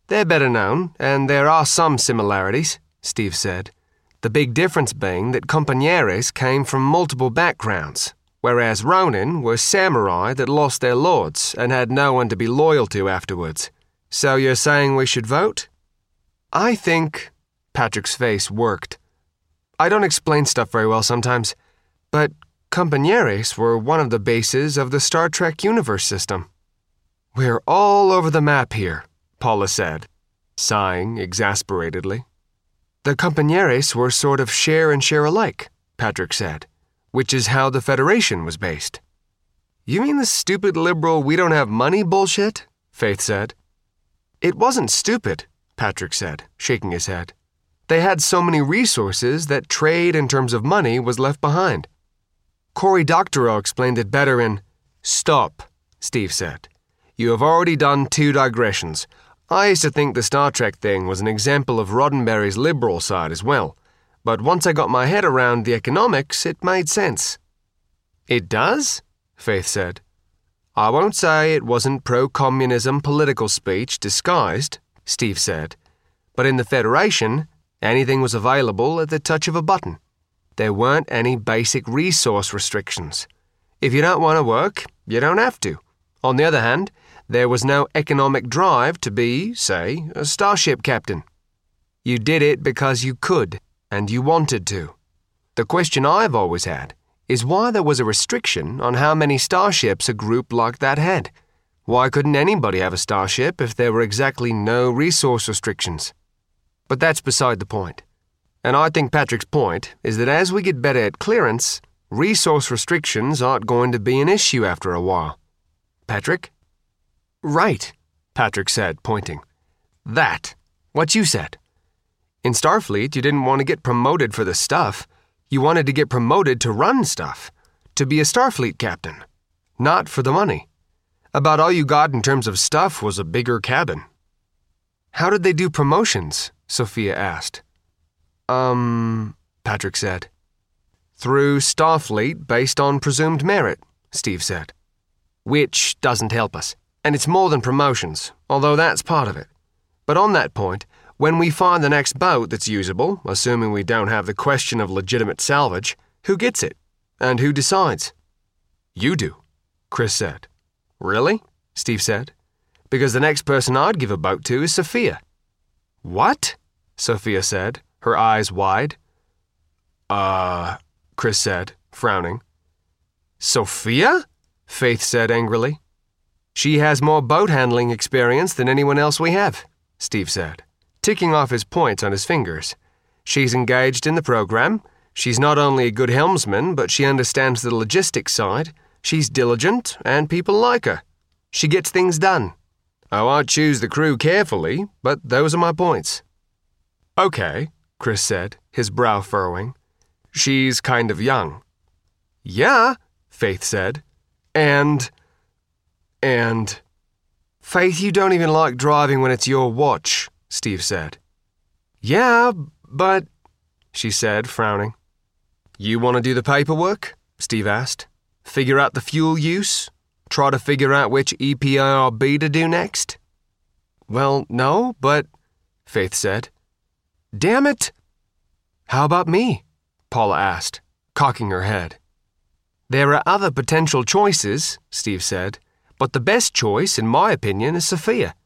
They're better known, and there are some similarities, Steve said. The big difference being that Companieres came from multiple backgrounds, whereas Ronin were samurai that lost their lords and had no one to be loyal to afterwards. So you're saying we should vote? I think. Patrick's face worked. I don't explain stuff very well sometimes, but Companieres were one of the bases of the Star Trek universe system. We're all over the map here, Paula said, sighing exasperatedly. The Companieres were sort of share and share alike, Patrick said, which is how the Federation was based. You mean the stupid liberal we don't have money bullshit? Faith said. It wasn't stupid, Patrick said, shaking his head. They had so many resources that trade in terms of money was left behind. Cory Doctorow explained it better in Stop, Steve said. You have already done two digressions. I used to think the Star Trek thing was an example of Roddenberry's liberal side as well, but once I got my head around the economics, it made sense. It does? Faith said. I won't say it wasn't pro communism political speech disguised, Steve said, but in the Federation, anything was available at the touch of a button. There weren't any basic resource restrictions. If you don't want to work, you don't have to. On the other hand, there was no economic drive to be, say, a starship captain. You did it because you could, and you wanted to. The question I've always had is why there was a restriction on how many starships a group like that had. Why couldn't anybody have a starship if there were exactly no resource restrictions? But that's beside the point. And I think Patrick's point is that as we get better at clearance, resource restrictions aren't going to be an issue after a while. Patrick? Right, Patrick said, pointing. That. What you said. In Starfleet, you didn't want to get promoted for the stuff. You wanted to get promoted to run stuff, to be a Starfleet captain, not for the money. About all you got in terms of stuff was a bigger cabin. How did they do promotions? Sophia asked. Um, Patrick said. Through Starfleet based on presumed merit, Steve said. Which doesn't help us. And it's more than promotions, although that's part of it. But on that point, when we find the next boat that's usable, assuming we don't have the question of legitimate salvage, who gets it? And who decides? You do, Chris said. Really? Steve said. Because the next person I'd give a boat to is Sophia. What? Sophia said, her eyes wide. Uh, Chris said, frowning. Sophia? Faith said angrily. She has more boat handling experience than anyone else we have, Steve said, ticking off his points on his fingers. She's engaged in the program. She's not only a good helmsman, but she understands the logistics side. She's diligent, and people like her. She gets things done. Oh, I choose the crew carefully, but those are my points. Okay, Chris said, his brow furrowing. She's kind of young. Yeah, Faith said. And. And. Faith, you don't even like driving when it's your watch, Steve said. Yeah, but. She said, frowning. You want to do the paperwork? Steve asked. Figure out the fuel use? Try to figure out which EPIRB to do next? Well, no, but. Faith said. Damn it! How about me? Paula asked, cocking her head. There are other potential choices, Steve said, but the best choice, in my opinion, is Sophia.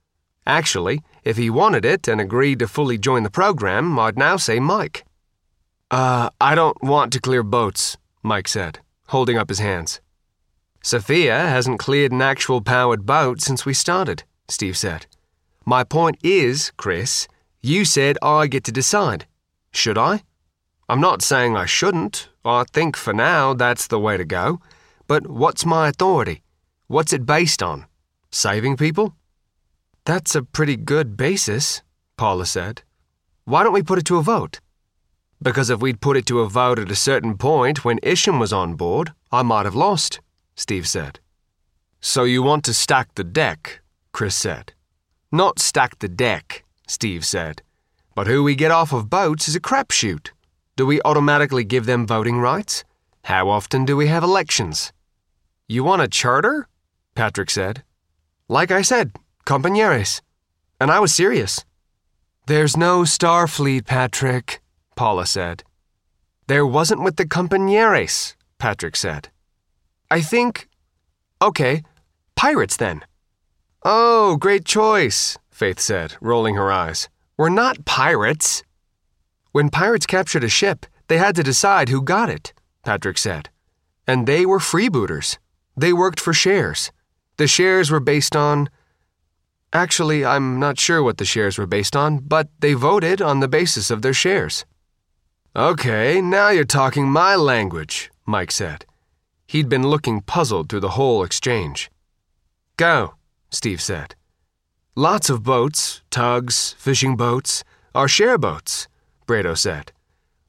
Actually, if he wanted it and agreed to fully join the program, I'd now say Mike. Uh, I don't want to clear boats, Mike said, holding up his hands. Sophia hasn't cleared an actual powered boat since we started, Steve said. My point is, Chris, you said I get to decide. Should I? I'm not saying I shouldn't. I think for now that's the way to go. But what's my authority? What's it based on? Saving people? That's a pretty good basis, Paula said. Why don't we put it to a vote? Because if we'd put it to a vote at a certain point when Isham was on board, I might have lost, Steve said. So you want to stack the deck, Chris said. Not stack the deck, Steve said. But who we get off of boats is a crapshoot. Do we automatically give them voting rights? How often do we have elections? You want a charter? Patrick said. Like I said, compañeros. And I was serious. There's no Starfleet, Patrick, Paula said. There wasn't with the compañeros, Patrick said. I think. Okay, pirates then. Oh, great choice, Faith said, rolling her eyes. We're not pirates. When pirates captured a ship, they had to decide who got it, Patrick said. And they were freebooters. They worked for shares. The shares were based on. Actually, I'm not sure what the shares were based on, but they voted on the basis of their shares. Okay, now you're talking my language, Mike said. He'd been looking puzzled through the whole exchange. Go, Steve said. Lots of boats, tugs, fishing boats, are share boats, Brado said.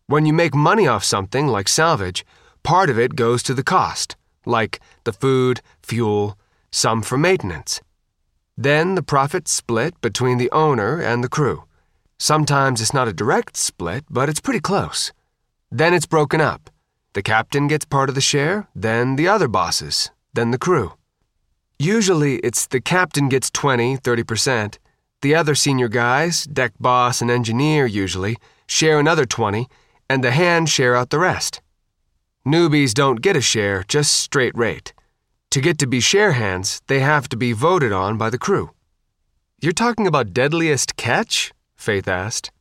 When you make money off something like salvage, part of it goes to the cost, like the food, fuel, some for maintenance. Then the profits split between the owner and the crew. Sometimes it's not a direct split, but it's pretty close. Then it's broken up. The captain gets part of the share, then the other bosses, then the crew. Usually, it's the captain gets 20, 30%. The other senior guys, deck boss and engineer usually, share another 20, and the hands share out the rest. Newbies don't get a share, just straight rate. To get to be share hands, they have to be voted on by the crew. You're talking about deadliest catch? Faith asked.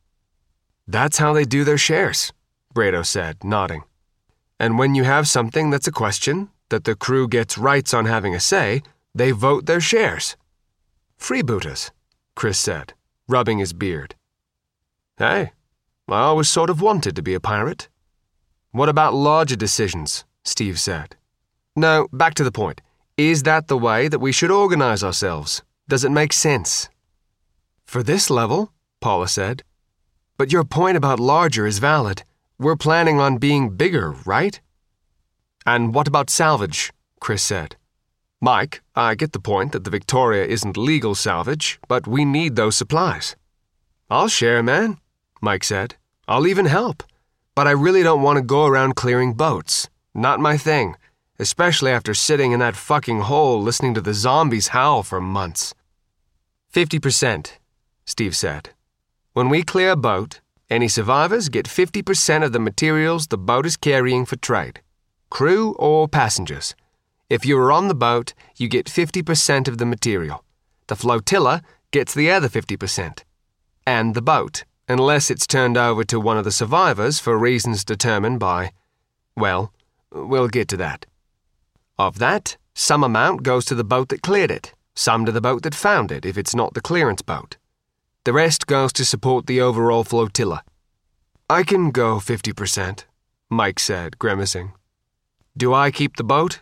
That's how they do their shares, Brado said, nodding. And when you have something that's a question, that the crew gets rights on having a say, they vote their shares. Freebooters, Chris said, rubbing his beard. Hey, I always sort of wanted to be a pirate. What about larger decisions? Steve said. No, back to the point. Is that the way that we should organize ourselves? Does it make sense? For this level, Paula said. But your point about larger is valid. We're planning on being bigger, right? And what about salvage? Chris said. Mike, I get the point that the Victoria isn't legal salvage, but we need those supplies. I'll share, man, Mike said. I'll even help. But I really don't want to go around clearing boats. Not my thing, especially after sitting in that fucking hole listening to the zombies howl for months. 50%, Steve said. When we clear a boat, any survivors get 50% of the materials the boat is carrying for trade, crew or passengers. If you are on the boat, you get 50% of the material. The flotilla gets the other 50%. And the boat, unless it's turned over to one of the survivors for reasons determined by. Well, we'll get to that. Of that, some amount goes to the boat that cleared it, some to the boat that found it if it's not the clearance boat. The rest goes to support the overall flotilla. I can go 50%, Mike said, grimacing. Do I keep the boat?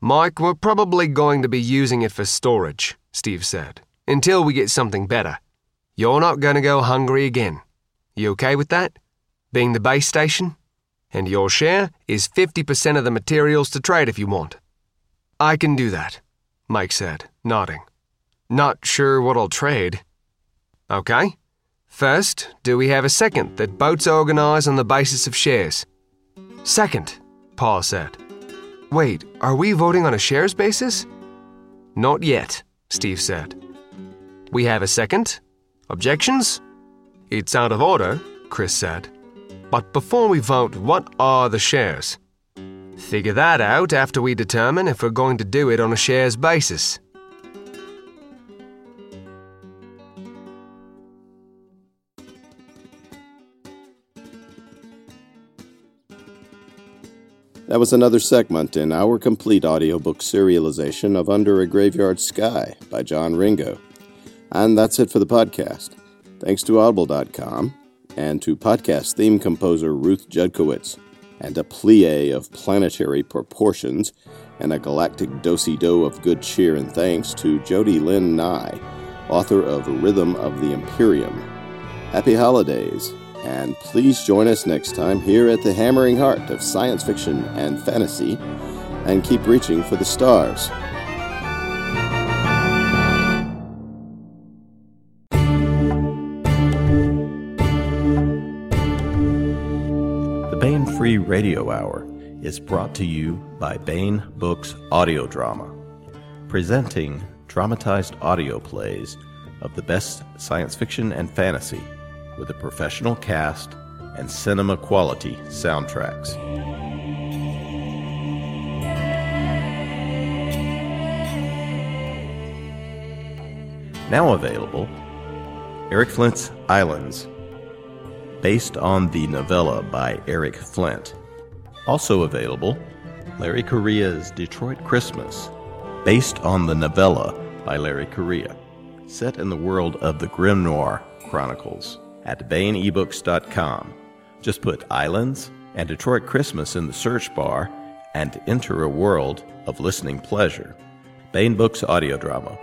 Mike, we're probably going to be using it for storage, Steve said, until we get something better. You're not going to go hungry again. You okay with that? Being the base station? And your share is 50% of the materials to trade if you want. I can do that, Mike said, nodding. Not sure what I'll trade. Okay. First, do we have a second that boats organize on the basis of shares? Second, Paul said. Wait, are we voting on a shares basis? Not yet, Steve said. We have a second? Objections? It's out of order, Chris said. But before we vote, what are the shares? Figure that out after we determine if we're going to do it on a shares basis. That was another segment in our complete audiobook serialization of Under a Graveyard Sky by John Ringo. And that's it for the podcast. Thanks to Audible.com and to podcast theme composer Ruth Judkowitz and a plie of planetary proportions and a galactic do-si-do of good cheer and thanks to Jody Lynn Nye, author of Rhythm of the Imperium. Happy holidays! And please join us next time here at the hammering heart of science fiction and fantasy, and keep reaching for the stars. Free Radio Hour is brought to you by Baen Books Audio Drama, presenting dramatized audio plays of the best science fiction and fantasy with a professional cast and cinema quality soundtracks. Now available, Eric Flint's Islands, based on the novella by Eric Flint. Also available, Larry Correia's Detroit Christmas, based on the novella by Larry Correia, set in the world of the Grimnoir Chronicles at BaenEbooks.com. Just put Islands and Detroit Christmas in the search bar and enter a world of listening pleasure. Baen Books Audio Drama.